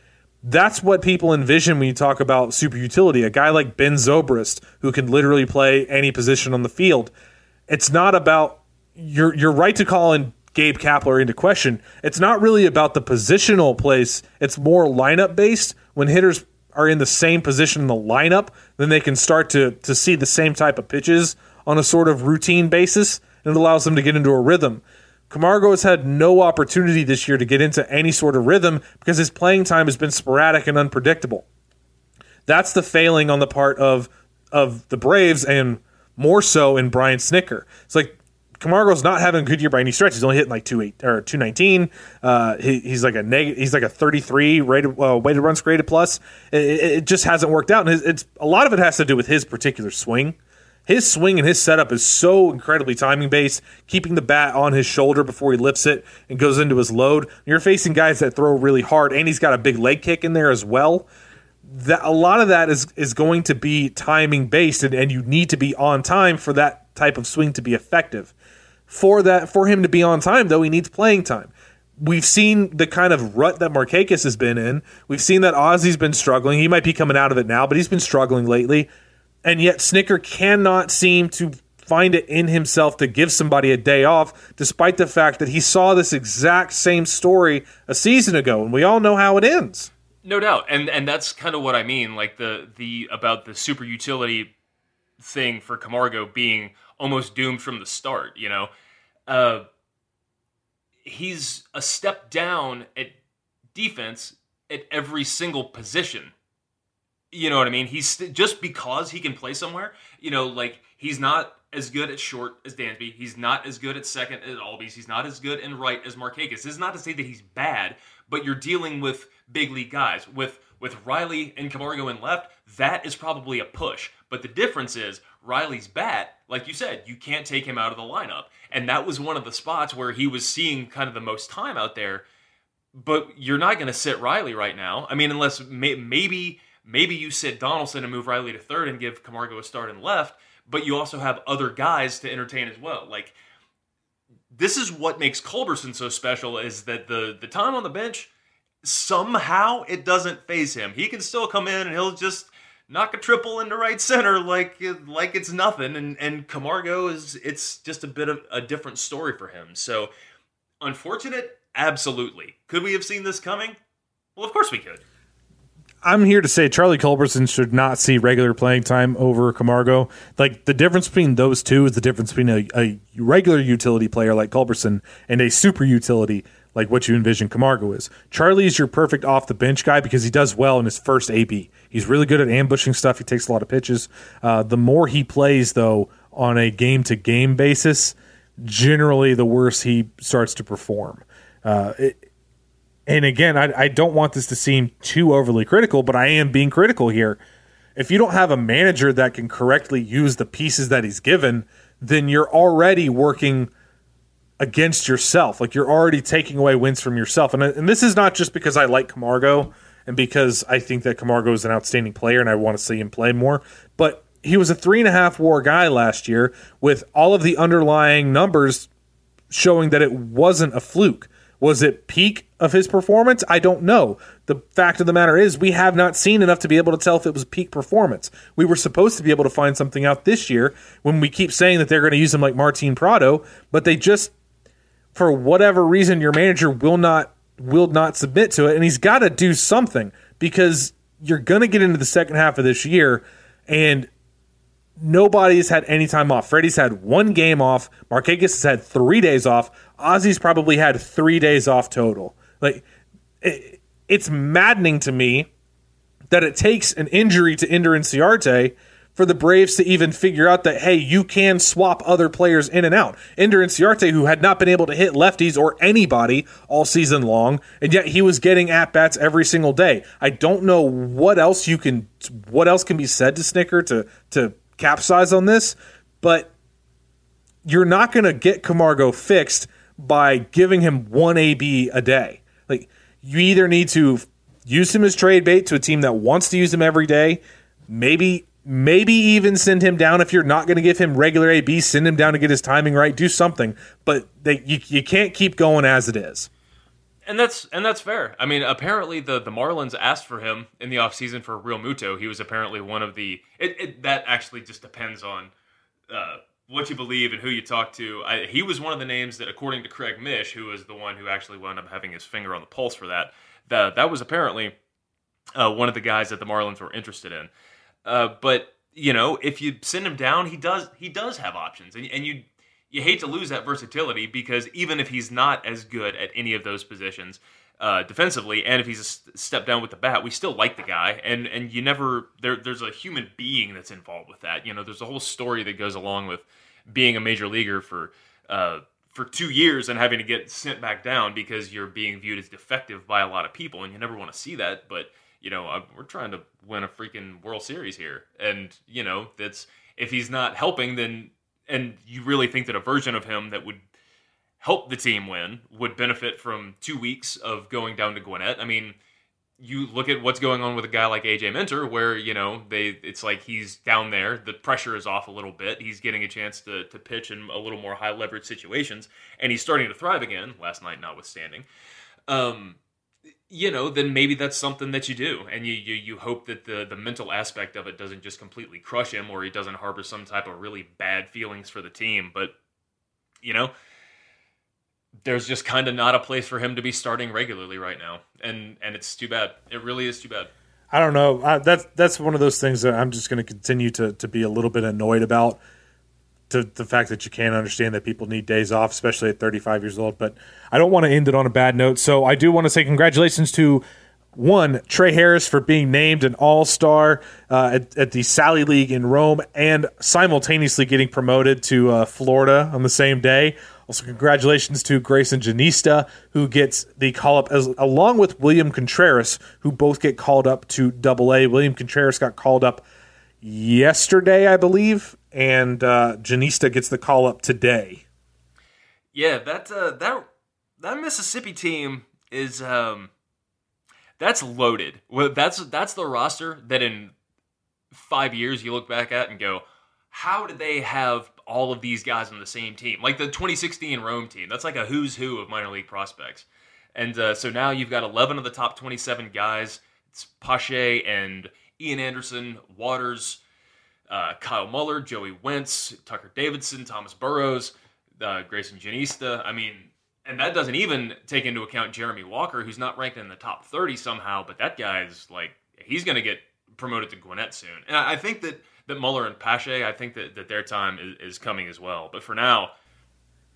that's what people envision when you talk about super utility. A guy like Ben Zobrist who can literally play any position on the field. It's not about you're you're right to call in Gabe Kapler into question. It's not really about the positional place. It's more lineup based. When hitters are in the same position in the lineup, then they can start to to see the same type of pitches on a sort of routine basis, and it allows them to get into a rhythm. Camargo has had no opportunity this year to get into any sort of rhythm because his playing time has been sporadic and unpredictable. That's the failing on the part of of the Braves and more so in Brian Snitker. It's like Camargo's not having a good year by any stretch. He's only hitting like two eight or two nineteen. Uh, he, he's like a negative. He's like a thirty three rated uh, weighted runs created plus. It, it, just hasn't worked out, and it's a lot of it has to do with his particular swing. His swing and his setup is so incredibly timing based, keeping the bat on his shoulder before he lifts it and goes into his load. You're facing guys that throw really hard, and he's got a big leg kick in there as well. That a lot of that is is going to be timing based, and, and you need to be on time for that type of swing to be effective for that for him to be on time though he needs playing time. We've seen the kind of rut that Markakis has been in. We've seen that Ozzy's been struggling. He might be coming out of it now but he's been struggling lately. And yet Snitker cannot seem to find it in himself to give somebody a day off despite the fact that he saw this exact same story a season ago and we all know how it ends. No doubt. And and that's kind of what I mean like the the about the super utility thing for Camargo being almost doomed from the start you know uh, he's a step down at defense at every single position. You know what I mean? He's st- just because he can play somewhere. You know, like he's not as good at short as Dansby. He's not as good at second as Albies. He's not as good in right as Markakis. This is not to say that he's bad, but you're dealing with big league guys. With with Riley and Camargo in left, that is probably a push. But the difference is Riley's bat, like you said, you can't take him out of the lineup. And that was one of the spots where he was seeing kind of the most time out there. But you're not going to sit Riley right now. I mean, unless may, maybe maybe you sit Donaldson and move Riley to third and give Camargo a start in left, but you also have other guys to entertain as well. Like this is what makes Culberson so special is that the the time on the bench somehow it doesn't faze him. He can still come in and he'll just knock a triple into right center like like it's nothing and and Camargo is it's just a bit of a different story for him. So unfortunate absolutely. Could we have seen this coming? Well, of course we could. I'm here to say Charlie Culberson should not see regular playing time over Camargo. Like the difference between those two is the difference between a, a regular utility player like Culberson and a super utility like what you envision Camargo is. Charlie is your perfect off the bench guy because he does well in his first AB. He's really good at ambushing stuff. He takes a lot of pitches. Uh, the more he plays, though, on a game to game basis, generally the worse he starts to perform. Uh, it, and again, I, I don't want this to seem too overly critical, but I am being critical here. If you don't have a manager that can correctly use the pieces that he's given, then you're already working – against yourself. Like you're already taking away wins from yourself. And, and this is not just because I like Camargo and because I think that Camargo is an outstanding player and I want to see him play more, but he was a three and a half WAR guy last year with all of the underlying numbers showing that it wasn't a fluke. Was it peak of his performance? I don't know. The fact of the matter is, we have not seen enough to be able to tell if it was peak performance. We were supposed to be able to find something out this year when we keep saying that they're going to use him like Martin Prado, but they just for whatever reason your manager will not will not submit to it and he's got to do something because you're going to get into the second half of this year and nobody's had any time off. Freddie's had one game off. Markakis has had three days off. Ozzy's probably had three days off total. Like it, it's maddening to me that it takes an injury to Ender Inciarte for the Braves to even figure out that hey, you can swap other players in and out. Ender Inciarte, who had not been able to hit lefties or anybody all season long, and yet he was getting at bats every single day. I don't know what else you can, what else can be said to Snitker to to capsize on this, but you're not going to get Camargo fixed by giving him one AB a day. Like you either need to use him as trade bait to a team that wants to use him every day. Maybe maybe even send him down if you're not going to give him regular AB. Send him down to get his timing right. Do something, but they, you you can't keep going as it is. And that's and that's fair. I mean, apparently the the Marlins asked for him in the offseason for Realmuto. He was apparently one of the. It, it that actually just depends on uh, what you believe and who you talk to. I, he was one of the names that, according to Craig Mish, who was the one who actually wound up having his finger on the pulse for that. That that was apparently uh, one of the guys that the Marlins were interested in. Uh, but you know, if you send him down, he does he does have options, and, and you you hate to lose that versatility because even if he's not as good at any of those positions uh, defensively, and if he's a step down with the bat, we still like the guy, and and you never there there's a human being that's involved with that. You know, there's a whole story that goes along with being a major leaguer for. Uh, for two years and having to get sent back down because you're being viewed as defective by a lot of people, and you never want to see that. But you know, uh, we're trying to win a freaking World Series here, and you know, that's if he's not helping, then and you really think that a version of him that would help the team win would benefit from two weeks of going down to Gwinnett. I mean, you look at what's going on with a guy like AJ Minter, where you know they it's like he's down there, the pressure is off a little bit. He's getting a chance to to pitch in a little more high leverage situations, and he's starting to thrive again. Last night, notwithstanding. Um, you know, then maybe that's something that you do, and you, you you hope that the the mental aspect of it doesn't just completely crush him, or he doesn't harbor some type of really bad feelings for the team. But you know, there's just kind of not a place for him to be starting regularly right now, and and it's too bad. It really is too bad. I don't know. I, that's that's one of those things that I'm just going to continue to to be a little bit annoyed about. To the fact that you can't understand that people need days off, especially at 35 years old. But I don't want to end it on a bad note. So I do want to say congratulations to one Trey Harris for being named an All Star uh, at, at, the Sally League in Rome and simultaneously getting promoted to uh, Florida on the same day. Also, congratulations to Greyson Jenista, who gets the call up, as, along with William Contreras, who both get called up to Double A. William Contreras got called up yesterday, I believe, and uh, Jenista gets the call up today. Yeah, that uh, that that Mississippi team is um, that's loaded. Well, that's that's the roster that in five years you look back at and go, how did they have all of these guys on the same team? Like the 2016 Rome team, that's like a who's who of minor league prospects. And uh, so now you've got 11 of the top 27 guys. It's Pache and Ian Anderson, Waters, uh, Kyle Muller, Joey Wentz, Tucker Davidson, Thomas Burrows, uh, Greyson Jenista. I mean, and that doesn't even take into account Jeremy Walker, who's not ranked in the top 30 somehow, but that guy's like, he's going to get promoted to Gwinnett soon. And I think that, that Muller and Pache, I think that, that their time is, is coming as well. But for now,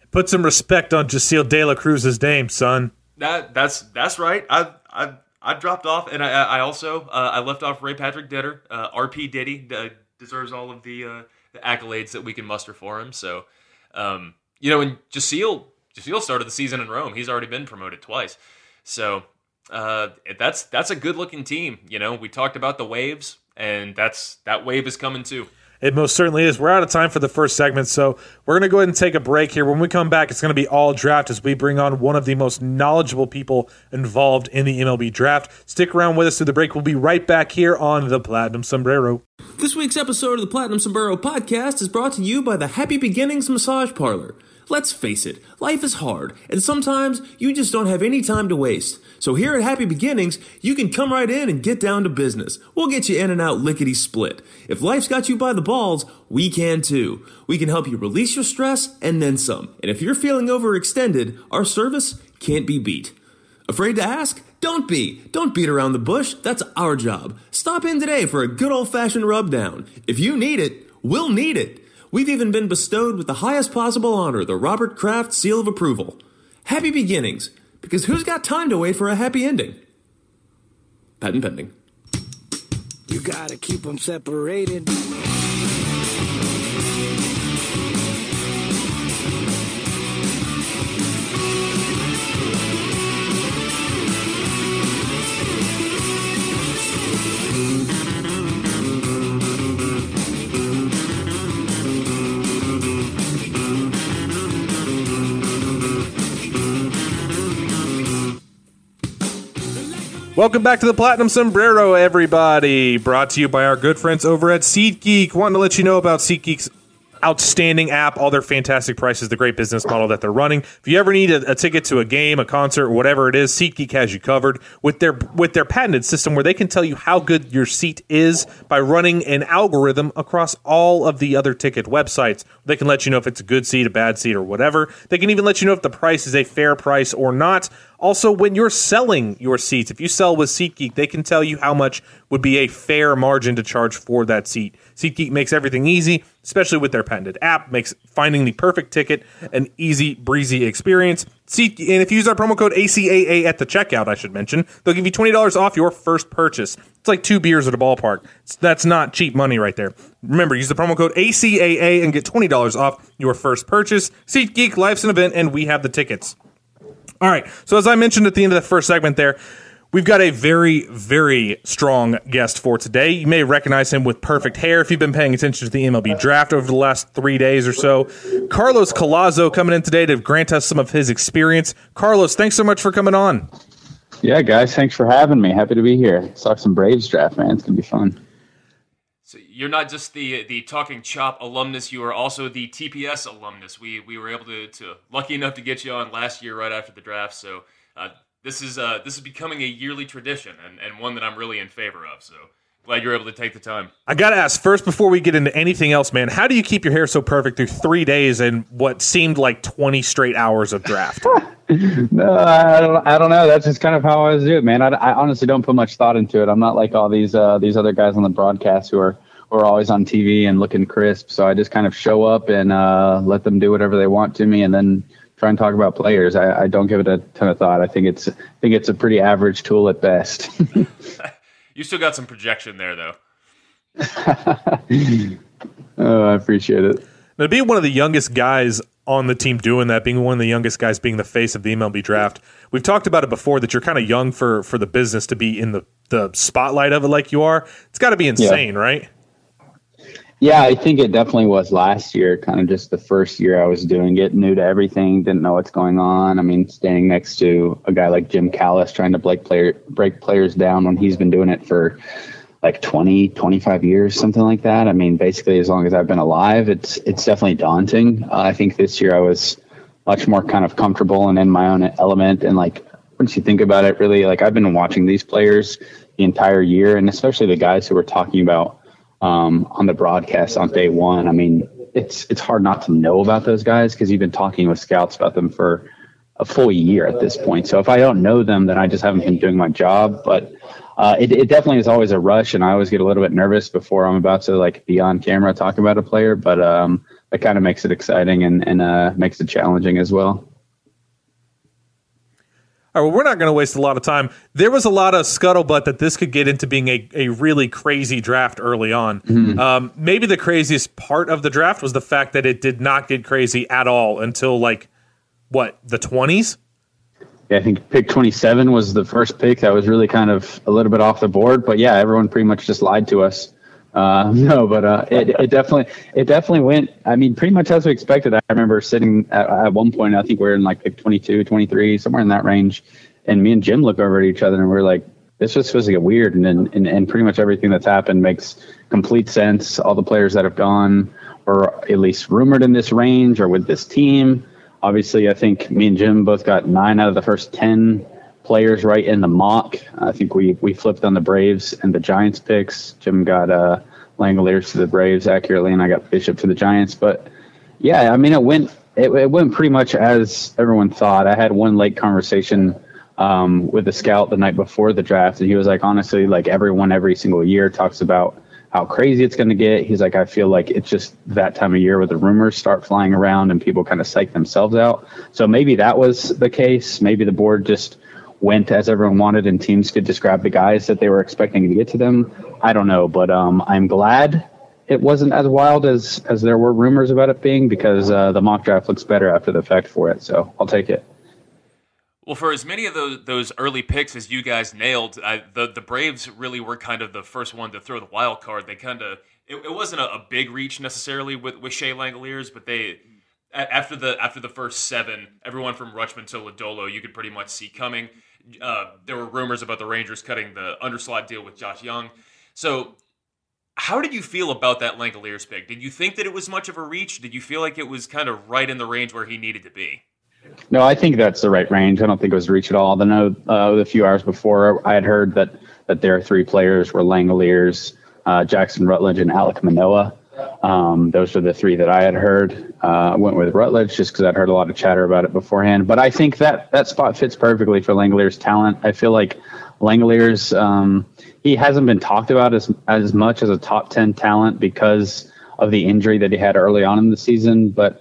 put some respect on Jasseel De La Cruz's name, son. That that's that's right. I I I dropped off, and I I also uh, I left off Ray Patrick Didder. Uh, RP Diddy uh, deserves all of the, uh, the accolades that we can muster for him. So, um, you know, and Jasseel Jasseel started the season in Rome. He's already been promoted twice. So uh, that's that's a good looking team. You know, we talked about the waves, and that's that wave is coming too. It most certainly is. We're out of time for the first segment, so we're going to go ahead and take a break here. When we come back, it's going to be all draft as we bring on one of the most knowledgeable people involved in the MLB draft. Stick around with us through the break. We'll be right back here on the Platinum Sombrero. This week's episode of the Platinum Sombrero podcast is brought to you by the Happy Beginnings Massage Parlor. Let's face it, life is hard, and sometimes you just don't have any time to waste. So here at Happy Beginnings, you can come right in and get down to business. We'll get you in and out lickety split. If life's got you by the balls, we can too. We can help you release your stress and then some. And if you're feeling overextended, our service can't be beat. Afraid to ask? Don't be. Don't beat around the bush. That's our job. Stop in today for a good old fashioned rubdown. If you need it, we'll need it. We've even been bestowed with the highest possible honor, the Robert Kraft Seal of Approval. Happy beginnings, because who's got time to wait for a happy ending? Patent pending. You gotta keep them separated. Welcome back to the Platinum Sombrero, everybody. Brought to you by our good friends over at SeatGeek. Wanting to let you know about SeatGeek's outstanding app, all their fantastic prices, the great business model that they're running. If you ever need a, a ticket to a game, a concert, whatever it is, SeatGeek has you covered with their with their patented system where they can tell you how good your seat is by running an algorithm across all of the other ticket websites. They can let you know if it's a good seat, a bad seat, or whatever. They can even let you know if the price is a fair price or not. Also, when you're selling your seats, if you sell with SeatGeek, they can tell you how much would be a fair margin to charge for that seat. SeatGeek makes everything easy, especially with their patented app, makes finding the perfect ticket an easy, breezy experience. Seat, and if you use our promo code ACAA at the checkout, I should mention, they'll give you $20 off your first purchase. It's like two beers at a ballpark. That's not cheap money right there. Remember, use the promo code ACAA and get $20 off your first purchase. SeatGeek, life's an event, and we have the tickets. All right. So as I mentioned at the end of the first segment there, we've got a very, very strong guest for today. You may recognize him with perfect hair if you've been paying attention to the MLB draft over the last three days or so. Carlos Collazo coming in today to grant us some of his experience. Carlos, thanks so much for coming on. Yeah, guys, thanks for having me. Happy to be here. Let's talk some Braves draft, man. It's gonna be fun. So you're not just the the Talking Chop alumnus; you are also the TPS alumnus. We we were able to, to lucky enough to get you on last year right after the draft. So uh, this is uh, this is becoming a yearly tradition and, and one that I'm really in favor of. So glad you're able to take the time. I got to ask first before we get into anything else, man. How do you keep your hair so perfect through three days and what seemed like 20 straight hours of draft? no, I don't. I don't know. That's just kind of how I was do it, man. I, I honestly don't put much thought into it. I'm not like all these uh, these other guys on the broadcast who are who are always on TV and looking crisp. So I just kind of show up and uh, let them do whatever they want to me, and then try and talk about players. I, I don't give it a ton of thought. I think it's I think it's a pretty average tool at best. you still got some projection there, though. oh, I appreciate it. Now, being one of the youngest guys on the team doing that, being one of the youngest guys, being the face of the MLB draft. We've talked about it before that you're kind of young for for the business to be in the the spotlight of it like you are. It's got to be insane, yeah. right? Yeah, I think it definitely was last year, kind of just the first year I was doing it, new to everything, didn't know what's going on. I mean, standing next to a guy like Jim Callis trying to break player break players down when he's been doing it for like 20, 25 years, something like that. I mean, basically as long as I've been alive, it's it's definitely daunting. Uh, I think this year I was much more kind of comfortable and in my own element and like once you think about it, really like I've been watching these players the entire year and especially the guys who were talking about um, on the broadcast on day one. I mean, it's it's hard not to know about those guys because you've been talking with scouts about them for a full year at this point. So if I don't know them, then I just haven't been doing my job. But uh, it, it definitely is always a rush, and I always get a little bit nervous before I'm about to like be on camera talking about a player. But um, that kind of makes it exciting and and uh, makes it challenging as well. All right, well, we're not going to waste a lot of time. There was a lot of scuttlebutt that this could get into being a, a really crazy draft early on. Mm-hmm. Um, maybe the craziest part of the draft was the fact that it did not get crazy at all until like what the twenties. Yeah, I think pick 27 was the first pick that was really kind of a little bit off the board. But yeah, everyone pretty much just lied to us. Uh, no, but uh, it, it definitely it definitely went. I mean, pretty much as we expected. I remember sitting at, at one point. I think we are in like pick 22, 23, somewhere in that range. And me and Jim look over at each other and we're like, this just feels like weird. And, and and pretty much everything that's happened makes complete sense. All the players that have gone, or at least rumored in this range, or with this team. Obviously, I think me and Jim both got nine out of the first ten players right in the mock. I think we we flipped on the Braves and the Giants picks. Jim got uh, Langeliers to the Braves accurately, and I got Bishop to the Giants. But yeah, I mean, it went it, it went pretty much as everyone thought. I had one late conversation um, with the scout the night before the draft, and he was like, honestly, like everyone every single year talks about how crazy it's going to get. He's like, I feel like it's just that time of year where the rumors start flying around and people kind of psych themselves out. So maybe that was the case. Maybe the board just went as everyone wanted and teams could describe the guys that they were expecting to get to them. I don't know, but um, I'm glad it wasn't as wild as as there were rumors about it being because uh, the mock draft looks better after the fact for it. So I'll take it. Well, for as many of those those early picks as you guys nailed, I, the the Braves really were kind of the first one to throw the wild card. They kind of it, it wasn't a, a, big reach necessarily with with Shea Langeliers, but they after the after the first seven, everyone from Rutschman to Lodolo, you could pretty much see coming. Uh, there were rumors about the Rangers cutting the underslot deal with Josh Jung. So, how did you feel about that Langeliers pick? Did you think that it was much of a reach? Did you feel like it was kind of right in the range where he needed to be? No, I think that's the right range. I don't think it was a reach at all. Know uh, a few hours before I had heard that that their three players were Langeliers, uh, Jackson Rutledge, and Alec Manoah. Um, those are the three that I had heard. Uh, I went with Rutledge just because I'd heard a lot of chatter about it beforehand. But I think that that spot fits perfectly for Langeliers' talent. I feel like Langeliers, um, he hasn't been talked about as as much as a top ten talent because of the injury that he had early on in the season. But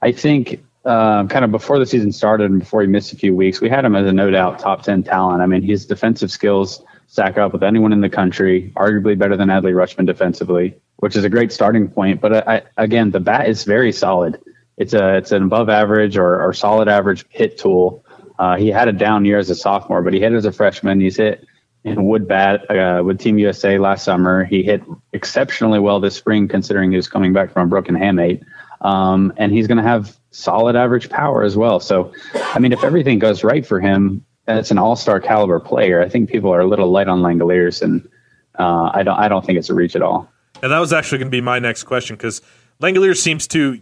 I think uh, kind of before the season started and before he missed a few weeks, we had him as a no doubt top ten talent. I mean, his defensive skills stack up with anyone in the country, arguably better than Adley Rutschman defensively which is a great starting point. But I, again, the bat is very solid. It's a it's an above average or, or solid average hit tool. Uh, he had a down year as a sophomore, but he hit as a freshman. He's hit in wood bat uh, with Team USA last summer. He hit exceptionally well this spring, considering he was coming back from a broken hamate. Um, and he's going to have solid average power as well. So, I mean, if everything goes right for him, that's an all-star caliber player. I think people are a little light on Langeliers, and uh, I don't I don't think it's a reach at all. And that was actually going to be my next question because Langeliers seems to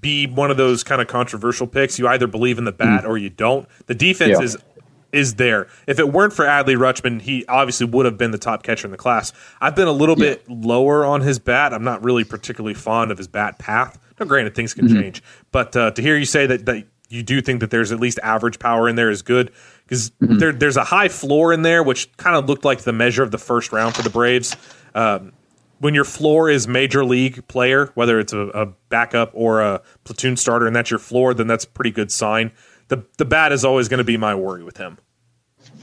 be one of those kind of controversial picks. You either believe in the bat mm. or you don't. The defense yeah. is is there. If it weren't for Adley Rutschman, he obviously would have been the top catcher in the class. I've been a little yeah. bit lower on his bat. I'm not really particularly fond of his bat path. Now, granted, things can mm-hmm. change, but uh, to hear you say that, that you do think that there's at least average power in there is good because mm-hmm. there, there's a high floor in there, which kind of looked like the measure of the first round for the Braves. Um, when your floor is major league player, whether it's a, a, backup or a platoon starter, and that's your floor, then that's a pretty good sign. The the bat is always going to be my worry with him.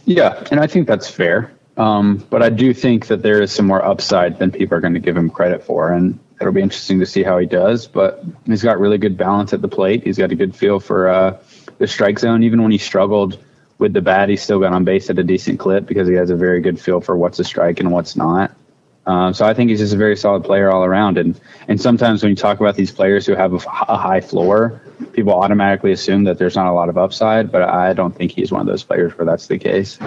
Yeah, and I think that's fair. Um, but I do think that there is some more upside than people are going to give him credit for, and it'll be interesting to see how he does. But he's got really good balance at the plate. He's got a good feel for uh, the strike zone. Even when he struggled with the bat, he still got on base at a decent clip because he has a very good feel for what's a strike and what's not. Um, so I think he's just a very solid player all around. And and sometimes when you talk about these players who have a, a, high floor, people automatically assume that there's not a lot of upside. But I don't think he's one of those players where that's the case.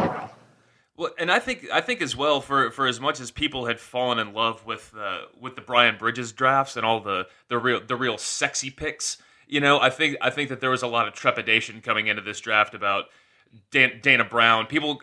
Well, and I think I think as well for, for as much as people had fallen in love with uh, with the Brian Bridges drafts and all the the real the real sexy picks, you know, I think I think that there was a lot of trepidation coming into this draft about Dan, Dana Brown. People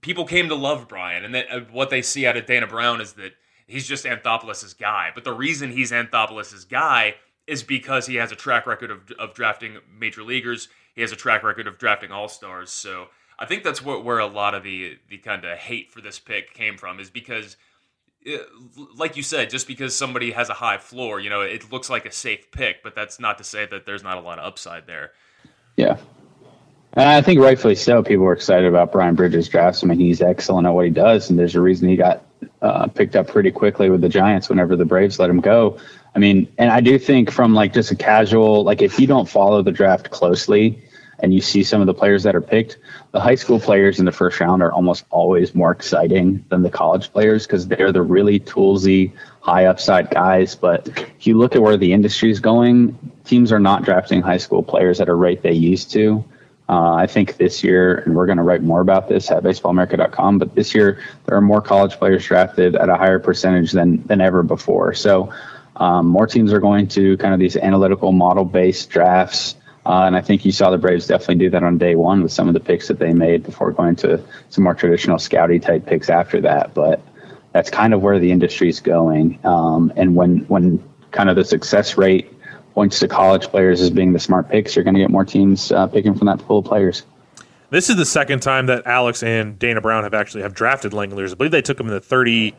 people came to love Brian, and that, uh, what they see out of Dana Brown is that he's just Anthopoulos' guy. But the reason he's Anthopoulos' guy is because he has a track record of, of drafting major leaguers. He has a track record of drafting all stars. So I think that's where, where a lot of the the kind of hate for this pick came from is because. Uh, like you said, just because somebody has a high floor, you know, it looks like a safe pick, but that's not to say that there's not a lot of upside there. Yeah, and I think rightfully so. People were excited about Brian Bridges' drafts. I mean, he's excellent at what he does, and there's a reason he got uh, picked up pretty quickly with the Giants whenever the Braves let him go. I mean, and I do think from like just a casual, like if you don't follow the draft closely and you see some of the players that are picked, the high school players in the first round are almost always more exciting than the college players because they're the really toolsy, high upside guys. But if you look at where the industry is going, teams are not drafting high school players at a rate they used to. Uh, I think this year, and we're going to write more about this at baseballamerica.com, but this year there are more college players drafted at a higher percentage than, than ever before. So um, more teams are going to kind of these analytical model based drafts. Uh, and I think you saw the Braves definitely do that on day one with some of the picks that they made before going to some more traditional scouty type picks after that. But that's kind of where the industry is going. Um, and when, when kind of the success rate points to college players as being the smart picks, you're going to get more teams uh, picking from that pool of players. This is the second time that Alex and Dana Brown have actually have drafted Langeliers. I believe they took him in the 30,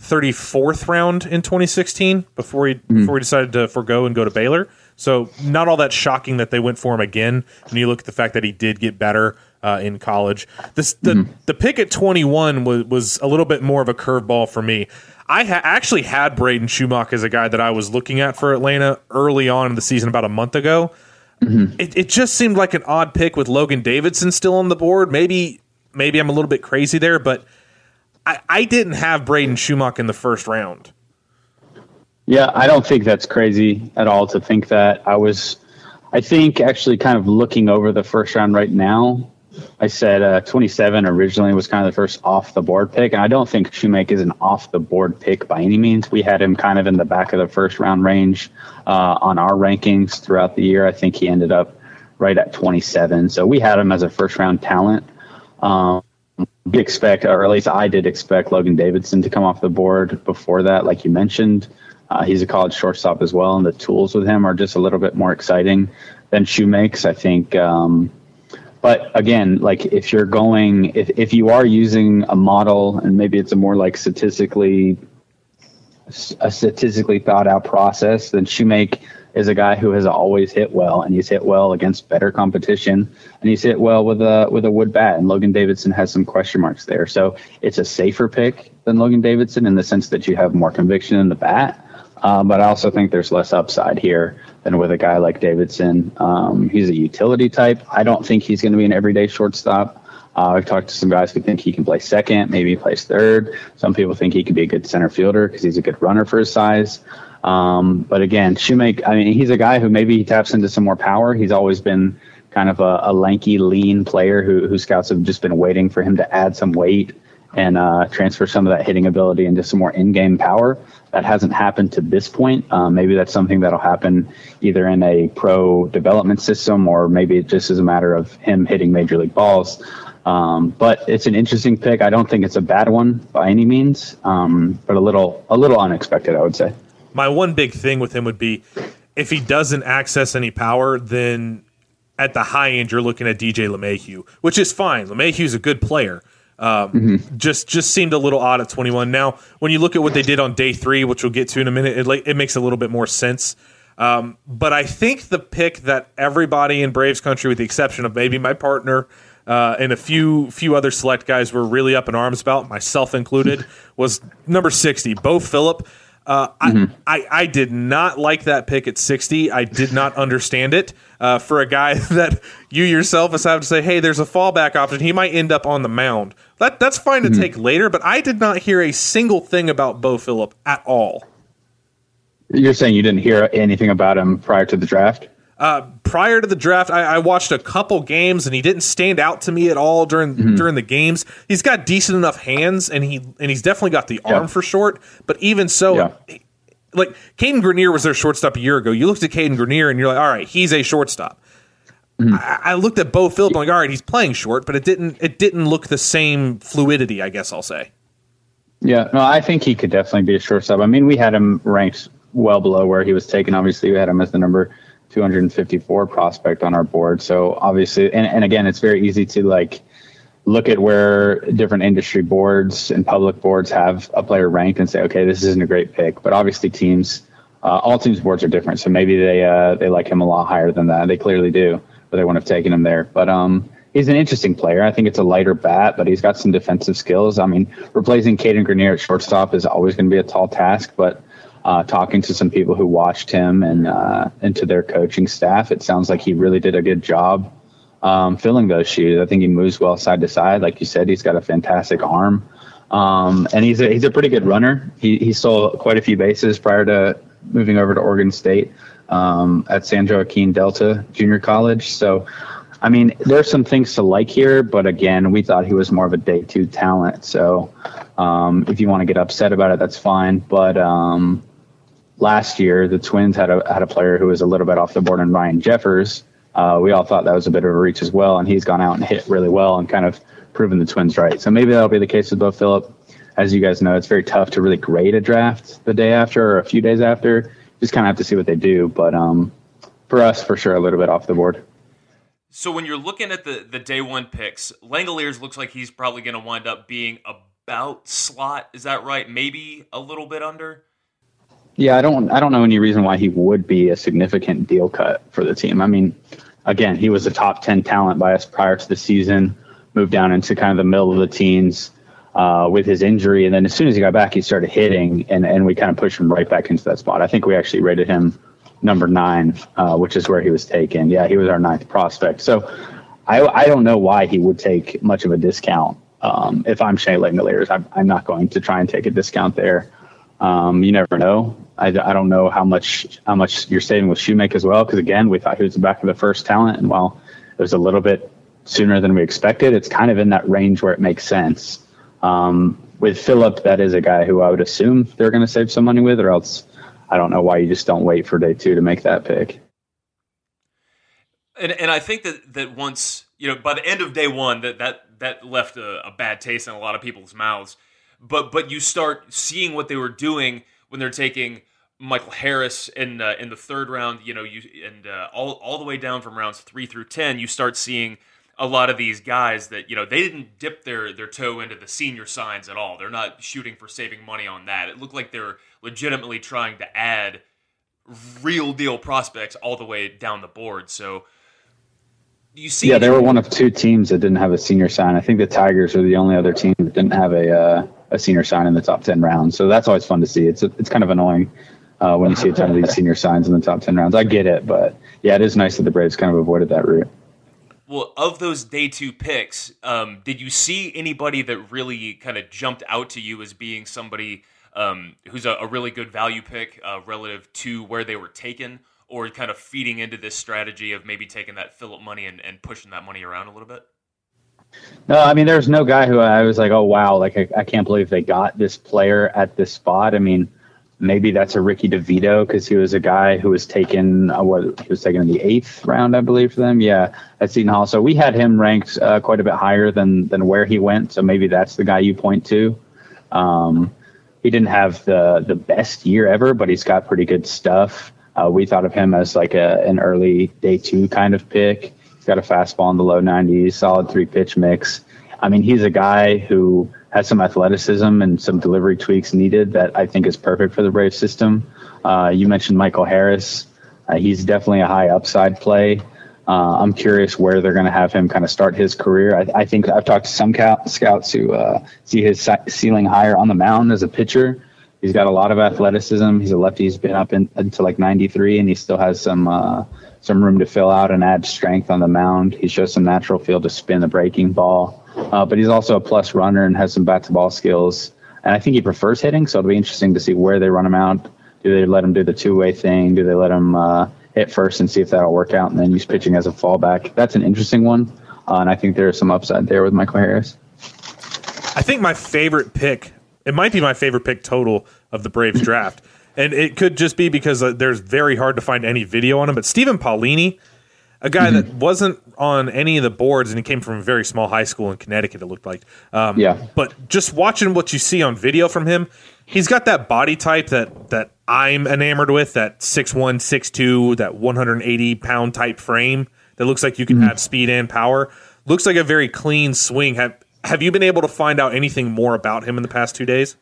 34th round in 2016 before he mm-hmm. before he decided to forego and go to Baylor. So not all that shocking that they went for him again. When you look at the fact that he did get better uh, in college, this the mm-hmm. the pick at 21 was was a little bit more of a curveball for me. I ha- actually had Braden Shewmake as a guy that I was looking at for Atlanta early on in the season about a month ago. Mm-hmm. It, it just seemed like an odd pick with Logan Davidson still on the board. Maybe maybe I'm a little bit crazy there, but I, I didn't have Braden Shewmake in the first round. Yeah, I don't think that's crazy at all to think that. I was, I think actually kind of looking over the first round right now, I said uh, 27 originally was kind of the first off the board pick. And I don't think Shoemaker is an off the board pick by any means. We had him kind of in the back of the first round range uh, on our rankings throughout the year. I think he ended up right at 27. So we had him as a first round talent. Um, we expect, or at least I did expect Logan Davidson to come off the board before that, like you mentioned. Uh, he's a college shortstop as well, and the tools with him are just a little bit more exciting than Shewmake's. I think. Um, but again, like if you're going, if, if you are using a model and maybe it's a more like statistically, a statistically thought out process, then Shewmake is a guy who has always hit well, and he's hit well against better competition, and he's hit well with a with a wood bat. And Logan Davidson has some question marks there, so it's a safer pick than Logan Davidson in the sense that you have more conviction in the bat. Um, but I also think there's less upside here than with a guy like Davidson. Um, he's a utility type. I don't think he's going to be an everyday shortstop. Uh, I've talked to some guys who think he can play second, maybe he plays third. Some people think he could be a good center fielder because he's a good runner for his size. Um, but again, Shewmake, I mean, he's a guy who maybe he taps into some more power. He's always been kind of a, a lanky, lean player who, who scouts have just been waiting for him to add some weight and uh, transfer some of that hitting ability into some more in-game power. That hasn't happened to this point. Um, maybe that's something that'll happen either in a pro development system or maybe it just is a matter of him hitting major league balls. Um, but it's an interesting pick. I don't think it's a bad one by any means, um, but a little a little unexpected, I would say. My one big thing with him would be if he doesn't access any power, then at the high end you're looking at DJ LeMahieu, which is fine. LeMahieu's a good player. Um, mm-hmm. Just just seemed a little odd at 21. Now, when you look at what they did on day three, which we'll get to in a minute, it, it makes a little bit more sense. Um, but I think the pick that everybody in Braves country, with the exception of maybe my partner uh, and a few few other select guys, were really up in arms about, myself included, was number 60, Beau Philip. Uh, mm-hmm. I, I, I did not like that pick at 60. I did not understand it. Uh, for a guy that you yourself had to say, hey, there's a fallback option. He might end up on the mound. That that's fine to mm-hmm. take later, but I did not hear a single thing about Beau Philip at all. You're saying you didn't hear anything about him prior to the draft? Uh, prior to the draft, I, I, watched a couple games, and he didn't stand out to me at all during mm-hmm. during the games. He's got decent enough hands, and he and he's definitely got the arm for short. But even so, yeah. like Cadyn Grenier was their shortstop a year ago. You looked at Cadyn Grenier, and you're like, all right, he's a shortstop. Mm-hmm. I, I, looked at Beau Philip, I'm like, all right, he's playing short, but it didn't it didn't look the same fluidity. I guess I'll say. Yeah, no, I think he could definitely be a shortstop. I mean, we had him ranked well below where he was taken. Obviously, we had him as the number 254 prospect on our board. So obviously, and, and again, it's very easy to like look at where different industry boards and public boards have a player ranked and say, okay, this isn't a great pick. But obviously, teams, uh, all teams' boards are different. So maybe they uh, they like him a lot higher than that. They clearly do, but they wouldn't have taken him there. But um, he's an interesting player. I think it's a lighter bat, but he's got some defensive skills. I mean, replacing Cadyn Grenier at shortstop is always going to be a tall task, but uh, talking to some people who watched him and uh, and to their coaching staff, it sounds like he really did a good job um, filling those shoes. I think he moves well side to side, like you said. He's got a fantastic arm, um, and he's a, he's a pretty good runner. He he stole quite a few bases prior to moving over to Oregon State um, at San Joaquin Delta Junior College. So. I mean, there's some things to like here, but again, we thought he was more of a day two talent. So, um, if you want to get upset about it, that's fine. But um, last year, the Twins had a had a player who was a little bit off the board, and Ryan Jeffers. Uh, we all thought that was a bit of a reach as well, and he's gone out and hit really well and kind of proven the Twins right. So maybe that'll be the case with Beau Philip. As you guys know, it's very tough to really grade a draft the day after or a few days after. Just kind of have to see what they do. But um, for us, for sure, a little bit off the board. So when you're looking at the the day one picks, Langeliers looks like he's probably going to wind up being about slot. Is that right? Maybe a little bit under. Yeah, I don't I don't know any reason why he would be a significant deal cut for the team. I mean, again, he was a top 10 talent by us prior to the season, moved down into kind of the middle of the teens uh, with his injury. And then as soon as he got back, he started hitting, and, and we kind of pushed him right back into that spot. I think we actually rated him number nine, uh, which is where he was taken. Yeah, he was our ninth prospect. So I, I don't know why he would take much of a discount. Um, if I'm Shea Langeliers, I'm, I'm not going to try and take a discount there. Um, you never know. I, I don't know how much how much you're saving with Shewmake as well, because again, we thought he was the back of the first talent, and while it was a little bit sooner than we expected, it's kind of in that range where it makes sense. Um, with Philip, that is a guy who I would assume they're going to save some money with, or else I don't know why you just don't wait for day two to make that pick. And and I think that that once you know by the end of day one that that that left a, a bad taste in a lot of people's mouths. But but you start seeing what they were doing when they're taking Michael Harris in uh, in the third round. You know you and uh, all all the way down from rounds three through ten, you start seeing a lot of these guys that you know they didn't dip their their toe into the senior signs at all. They're not shooting for saving money on that. It looked like they're legitimately trying to add real deal prospects all the way down the board. So you see, yeah, they were one of two teams that didn't have a senior sign. I think the Tigers are the only other team that didn't have a uh, a senior sign in the top ten rounds. So that's always fun to see. It's it's kind of annoying uh, when you see a ton of these senior signs in the top ten rounds. I get it, but yeah, it is nice that the Braves kind of avoided that route. Well, of those day two picks, um, did you see anybody that really kind of jumped out to you as being somebody um, who's a, a, really good value pick uh, relative to where they were taken, or kind of feeding into this strategy of maybe taking that Philip money and, and pushing that money around a little bit? No, I mean, there's no guy who I was like, oh wow, like I, I can't believe they got this player at this spot. I mean, maybe that's a Ricky DeVito because he was a guy who was taken uh, what he was taken in the eighth round, I believe, for them. Yeah, at Seton Hall. So we had him ranked uh, quite a bit higher than than where he went. So maybe that's the guy you point to. Um, he didn't have the the best year ever, but he's got pretty good stuff. Uh, we thought of him as like a an early day two kind of pick. Got a fastball in the low 90s, solid three pitch mix. I mean, he's a guy who has some athleticism and some delivery tweaks needed that I think is perfect for the Brave system. Uh, you mentioned Michael Harris. Uh, he's definitely a high upside play. Uh, I'm curious where they're going to have him kind of start his career. I, I think I've talked to some scouts who uh, see his ceiling higher on the mound as a pitcher. He's got a lot of athleticism. He's a lefty. He's been up in, into like 93, and he still has some uh, some room to fill out and add strength on the mound. He shows some natural feel to spin the breaking ball. Uh, but he's also a plus runner and has some bat to ball skills. And I think he prefers hitting, so it'll be interesting to see where they run him out. Do they let him do the two way thing? Do they let him uh, hit first and see if that'll work out and then use pitching as a fallback? That's an interesting one. Uh, and I think there's some upside there with Michael Harris. I think my favorite pick, it might be my favorite pick total of the Braves draft. And it could just be because uh, there's very hard to find any video on him. But Stephen Paolini, a guy mm-hmm. that wasn't on any of the boards, and he came from a very small high school in Connecticut. It looked like, um, yeah. But just watching what you see on video from him, he's got that body type that that I'm enamored with. That six one, six two, that 180 pound type frame that looks like you can mm-hmm. have speed and power. Looks like a very clean swing. Have Have you been able to find out anything more about him in the past two days?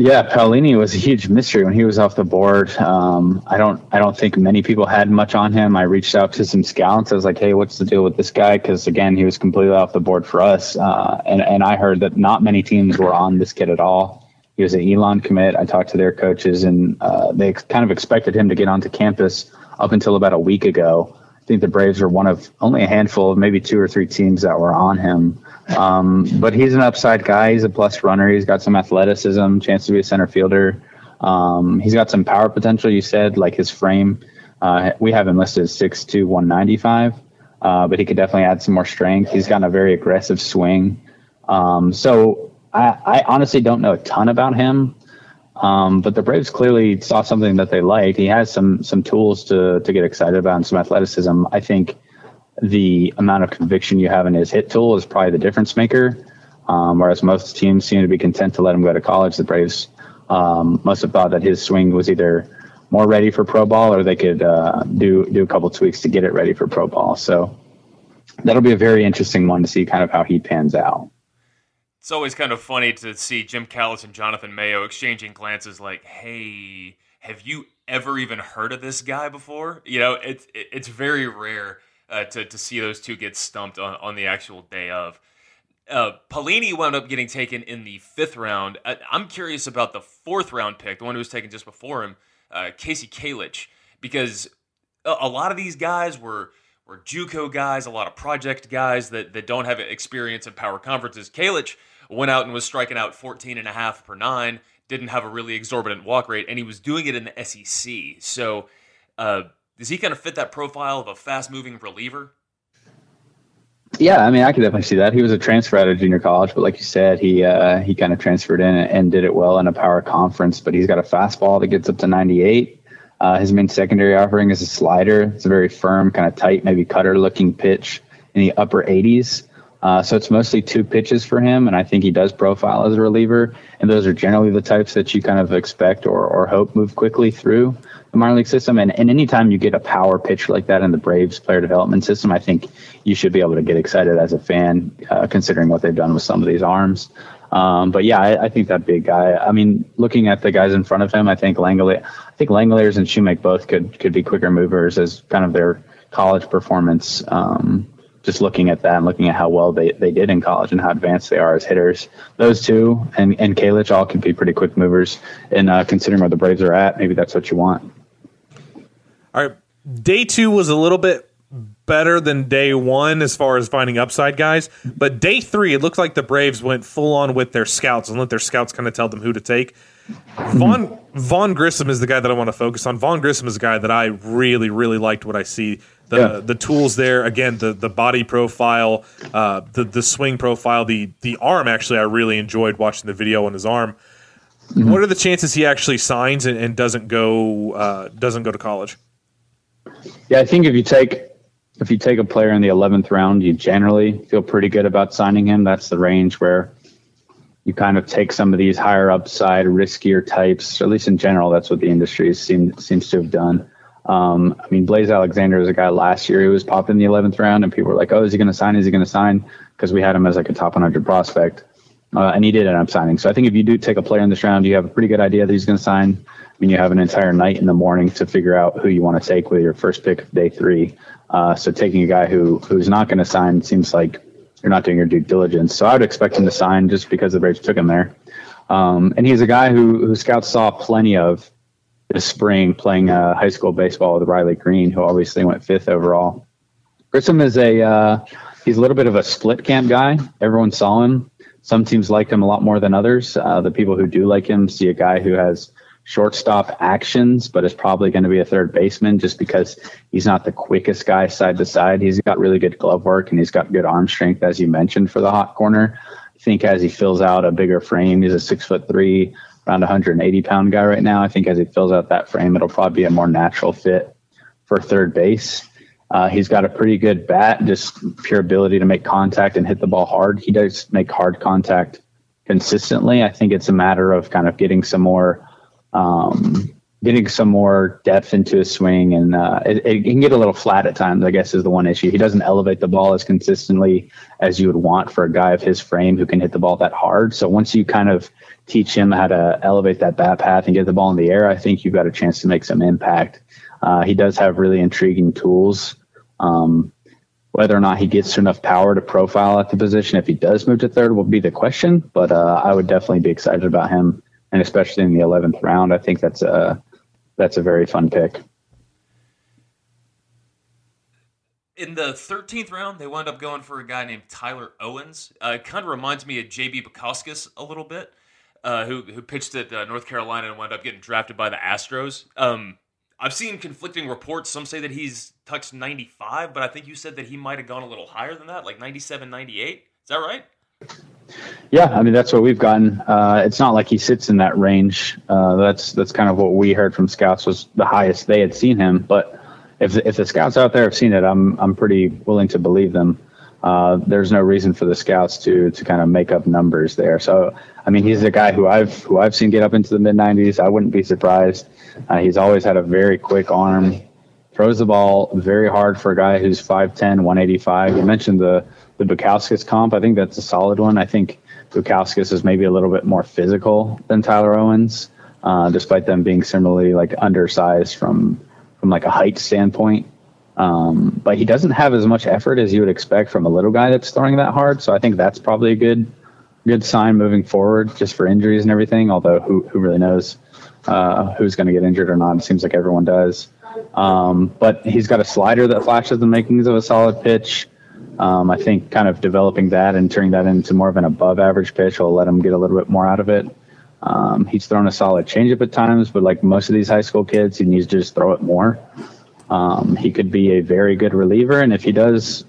Yeah, Paolini was a huge mystery when he was off the board. Um, I don't, I don't think many people had much on him. I reached out to some scouts. I was like, "Hey, what's the deal with this guy?" Because again, he was completely off the board for us, uh, and and I heard that not many teams were on this kid at all. He was an Elon commit. I talked to their coaches, and uh, they kind of expected him to get onto campus up until about a week ago. Think the Braves were one of only a handful of maybe two or three teams that were on him. Um, but he's an upside guy. He's a plus runner. He's got some athleticism, chance to be a center fielder. Um, he's got some power potential. You said like his frame. Uh, we have him listed as 6'2", 195, uh, but he could definitely add some more strength. He's got a very aggressive swing. Um, so I, I, honestly don't know a ton about him, um, but the Braves clearly saw something that they liked. He has some some tools to to get excited about and some athleticism. I think the amount of conviction you have in his hit tool is probably the difference maker. Um, whereas most teams seem to be content to let him go to college. The Braves um, must have thought that his swing was either more ready for pro ball or they could uh, do do a couple tweaks to get it ready for pro ball. So that'll be a very interesting one to see kind of how he pans out. It's always kind of funny to see Jim Callis and Jonathan Mayo exchanging glances like, "Hey, have you ever even heard of this guy before?" You know, it's it's very rare uh, to to see those two get stumped on, on the actual day of. Uh, wound up getting taken in the fifth round. I, am curious about the fourth round pick, the one who was taken just before him, uh, Kasey Kalich, because a, a, lot of these guys were were JUCO guys, a lot of project guys that, that don't have experience in power conferences. Kalich went out and was striking out 14 and a half per nine, didn't have a really exorbitant walk rate, and he was doing it in the SEC. So, uh, does he kind of fit that profile of a fast moving reliever? Yeah, I mean, I could definitely see that. He was a transfer out of junior college, but like you said, he uh, he kind of transferred in and did it well in a power conference. But he's got a fastball that gets up to 98. Uh, his main secondary offering is a slider. It's a very firm, kind of tight, maybe cutter looking pitch in the upper 80s. Uh, so it's mostly two pitches for him, and I think he does profile as a reliever. And those are generally the types that you kind of expect or, or hope move quickly through the minor league system. And, and anytime you get a power pitch like that in the Braves player development system, I think you should be able to get excited as a fan, uh, considering what they've done with some of these arms. Um, but yeah, I, I, think that big guy. I mean, looking at the guys in front of him, I think Langeliers, I think Langeliers and Shewmake both could could be quicker movers as kind of their college performance. Um, just looking at that and looking at how well they, they did in college and how advanced they are as hitters, those two and and Kalich all can be pretty quick movers. And uh, considering where the Braves are at, maybe that's what you want. All right, day two was a little bit better than day one as far as finding upside guys. But day three, it looked like the Braves went full on with their scouts and let their scouts kind of tell them who to take. Vaughn Vaughn Grissom is the guy that I want to focus on. Vaughn Grissom is a guy that I really, really liked what I see. The yeah. the tools there, again, the the body profile, uh, the the swing profile, the the arm. Actually, I really enjoyed watching the video on his arm. Mm-hmm. What are the chances he actually signs and, and doesn't go uh, doesn't go to college? Yeah, I think if you take if you take a player in the 11th round, you generally feel pretty good about signing him. That's the range where you kind of take some of these higher upside, riskier types, or at least in general, that's what the industry seem, seems to have done. Um, I mean, Blaze Alexander is a guy last year who was popping in the 11th round, and people were like, oh, is he going to sign? Is he going to sign? Because we had him as like a top 100 prospect. Uh, and he did end up signing. So I think if you do take a player in this round, you have a pretty good idea that he's going to sign. I mean, you have an entire night in the morning to figure out who you want to take with your first pick of day three. Uh, so taking a guy who who's not going to sign seems like you're not doing your due diligence. So I would expect him to sign just because the Braves took him there. Um, and he's a guy who who scouts saw plenty of this spring playing uh, high school baseball with Riley Greene, who obviously went fifth overall. Grissom is a uh, he's a little bit of a split camp guy. Everyone saw him. Some teams liked him a lot more than others. Uh, the people who do like him see a guy who has shortstop actions, but is probably going to be a third baseman just because he's not the quickest guy side to side. He's got really good glove work and he's got good arm strength, as you mentioned, for the hot corner. I think as he fills out a bigger frame, he's a six foot three, around 180 pound guy right now. I think as he fills out that frame, it'll probably be a more natural fit for third base. Uh, he's got a pretty good bat, just pure ability to make contact and hit the ball hard. He does make hard contact consistently. I think it's a matter of kind of getting some more um, getting some more depth into his swing, and uh, it, it, can get a little flat at times. I guess is the one issue. He doesn't elevate the ball as consistently as you would want for a guy of his frame who can hit the ball that hard. So once you kind of teach him how to elevate that bat path and get the ball in the air, I think you've got a chance to make some impact. Uh, he does have really intriguing tools. Um, whether or not he gets enough power to profile at the position, if he does move to third, will be the question. But uh, I would definitely be excited about him and especially in the eleventh round, I think that's a that's a very fun pick. In the thirteenth round, they wound up going for a guy named Tyler Owens. Uh, it kind of reminds me of JB Bukauskas a little bit, uh, who who pitched at uh, North Carolina and wound up getting drafted by the Astros. Um, I've seen conflicting reports. Some say that he's touched 95, but I think you said that he might have gone a little higher than that, like 97, 98. Is that right? Yeah, I mean that's what we've gotten. Uh, it's not like he sits in that range. Uh, that's that's kind of what we heard from scouts was the highest they had seen him. But if if the scouts out there have seen it, I'm I'm pretty willing to believe them. Uh, there's no reason for the scouts to to kind of make up numbers there. So I mean, he's a guy who I've who I've seen get up into the mid 90s. I wouldn't be surprised. Uh, he's always had a very quick arm. Throws the ball very hard for a guy who's 5'10", 185. You mentioned the the Bukauskas comp. I think that's a solid one. I think Bukauskas is maybe a little bit more physical than Tyler Owens, uh, despite them being similarly like undersized from from like a height standpoint. Um, but he doesn't have as much effort as you would expect from a little guy that's throwing that hard. So I think that's probably a good good sign moving forward, just for injuries and everything. Although who who really knows uh, who's going to get injured or not? It seems like everyone does. Um, but he's got a slider that flashes the makings of a solid pitch. Um, I think kind of developing that and turning that into more of an above average pitch will let him get a little bit more out of it. Um, he's thrown a solid changeup at times, but like most of these high school kids, he needs to just throw it more. Um, he could be a very good reliever, and if he does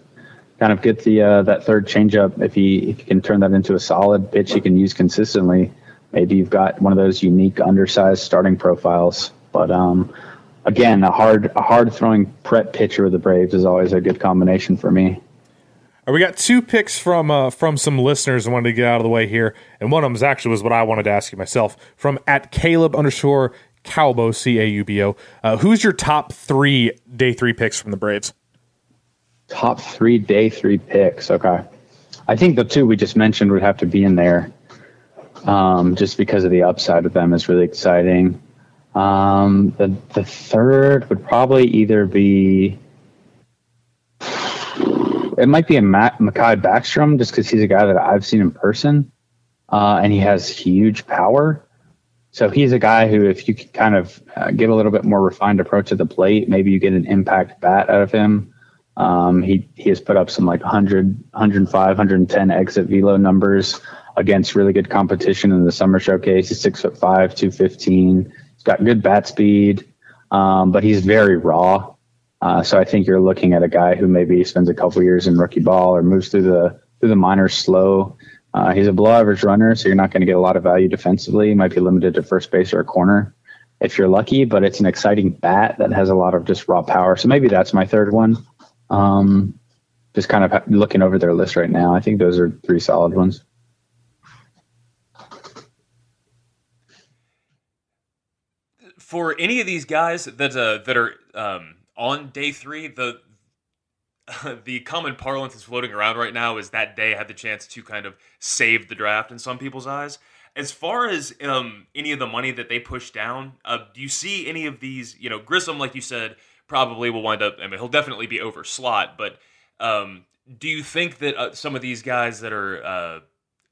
kind of get the uh, that third changeup, if he if he can turn that into a solid pitch he can use consistently, maybe you've got one of those unique undersized starting profiles. But um, again, a hard a hard throwing prep pitcher with the Braves is always a good combination for me. Uh, we got two picks from uh, from some listeners I wanted to get out of the way here, and one of them actually was what I wanted to ask you myself from at Caleb underscore Calbo C A U B O. Uh, who's your top three day three picks from the Braves? Top three day three picks. Okay, I think the two we just mentioned would have to be in there, um, just because of the upside of them is really exciting. Um, the the third would probably either be it might be a Matt, Mahki Backstrom just because he's a guy that I've seen in person, uh, and he has huge power. So he's a guy who, if you can kind of uh, give a little bit more refined approach at the plate, maybe you get an impact bat out of him. Um, he he has put up some like 100, 105, 110 exit velo numbers against really good competition in the summer showcase. He's six foot five, two fifteen. He's got good bat speed, um, but he's very raw. Uh, so I think you're looking at a guy who maybe spends a couple years in rookie ball or moves through the through the minors slow. Uh, he's a below average runner, so you're not going to get a lot of value defensively. He might be limited to first base or a corner if you're lucky, but it's an exciting bat that has a lot of just raw power. So maybe that's my third one. Um, just kind of looking over their list right now. I think those are three solid ones. For any of these guys that uh, that are um, on day three, the the common parlance that's floating around right now is that day had the chance to kind of save the draft in some people's eyes. As far as um, any of the money that they push down, uh, do you see any of these? You know, Grissom, like you said, probably will wind up. I mean, he'll definitely be over slot, but um, do you think that uh, some of these guys that are uh,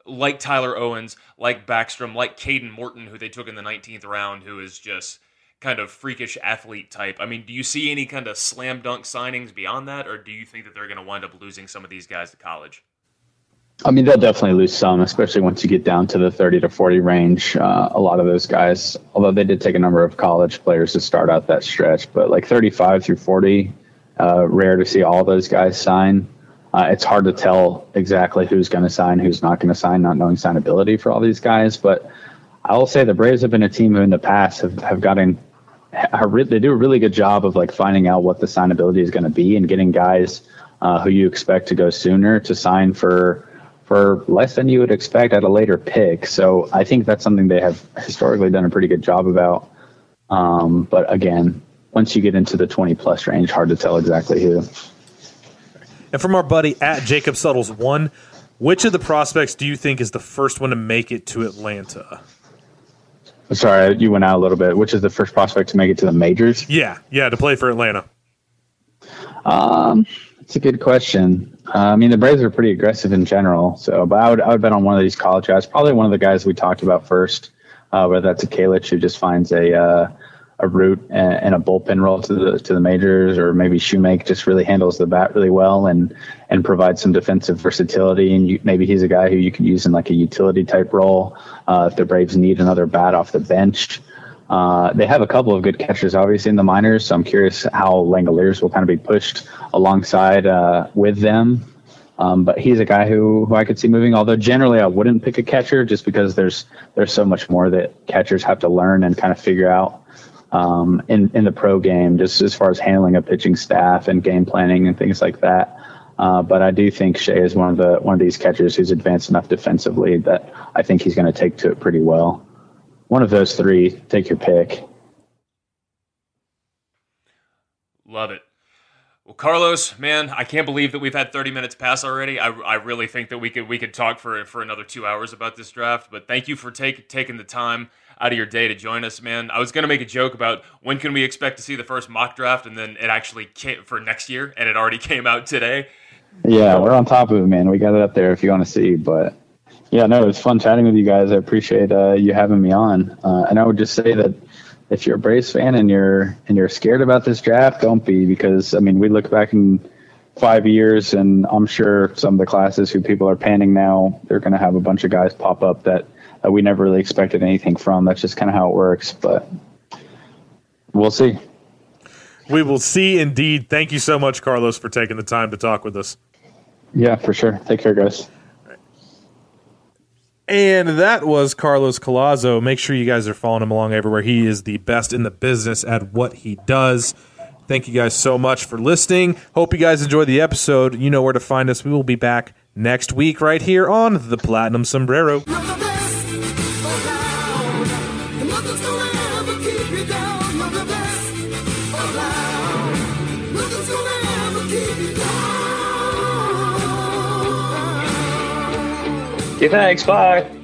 like Tyler Owens, like Backstrom, like Kadon Morton, who they took in the 19th round, who is just kind of freakish athlete type. I mean, do you see any kind of slam dunk signings beyond that, or do you think that they're going to wind up losing some of these guys to college? I mean, they'll definitely lose some, especially once you get down to the 30 to 40 range. Uh, a lot of those guys, although they did take a number of college players to start out that stretch, but like 35 through 40, uh, rare to see all those guys sign. Uh, it's hard to tell exactly who's going to sign, who's not going to sign, not knowing signability for all these guys. But I will say the Braves have been a team who in the past have, have gotten they do a really good job of like finding out what the signability is going to be and getting guys uh, who you expect to go sooner to sign for for less than you would expect at a later pick. So I think that's something they have historically done a pretty good job about. Um, but again, once you get into the 20 plus range, hard to tell exactly who. And from our buddy at Jacob Suttles one, which of the prospects do you think is the first one to make it to Atlanta? Sorry, you went out a little bit. Which is the first prospect to make it to the majors? Yeah, yeah, to play for Atlanta. Um, it's a good question. Uh, I mean, the Braves are pretty aggressive in general. So, but I would I would bet on one of these college guys. Probably one of the guys we talked about first, uh, whether that's a Kalich who just finds a uh, a route and, a bullpen role to the to the majors, or maybe Shewmake just really handles the bat really well and and provides some defensive versatility. And you, maybe he's a guy who you could use in like a utility type role uh, if the Braves need another bat off the bench. Uh, they have a couple of good catchers, obviously, in the minors. So I'm curious how Langeliers will kind of be pushed alongside uh, with them. Um, but he's a guy who, who I could see moving. Although generally I wouldn't pick a catcher just because there's there's so much more that catchers have to learn and kind of figure out um, in in the pro game, just as far as handling a pitching staff and game planning and things like that. Uh, but I do think Shea is one of the one of these catchers who's advanced enough defensively that I think he's going to take to it pretty well. One of those three, take your pick. Love it. Well, Carlos, man, I can't believe that we've had 30 minutes pass already. I, I really think that we could we could talk for for another two hours about this draft. But thank you for take, taking the time out of your day to join us, man. I was gonna make a joke about when can we expect to see the first mock draft, and then it actually came for next year, and it already came out today. Yeah, we're on top of it, man. We got it up there if you want to see. But yeah, no, it was fun chatting with you guys. I appreciate uh, you having me on. Uh, and I would just say that if you're a Braves fan and you're and you're scared about this draft, don't be because I mean we look back in five years and I'm sure some of the classes who people are panning now, they're going to have a bunch of guys pop up that that we never really expected anything from. That's just kind of how it works. But we'll see. We will see indeed. Thank you so much, Carlos, for taking the time to talk with us. Yeah, for sure. Take care, guys. And that was Carlos Collazo. Make sure you guys are following him along everywhere. He is the best in the business at what he does. Thank you guys so much for listening. Hope you guys enjoyed the episode. You know where to find us. We will be back next week right here on the Platinum Sombrero. Okay, thanks. Bye.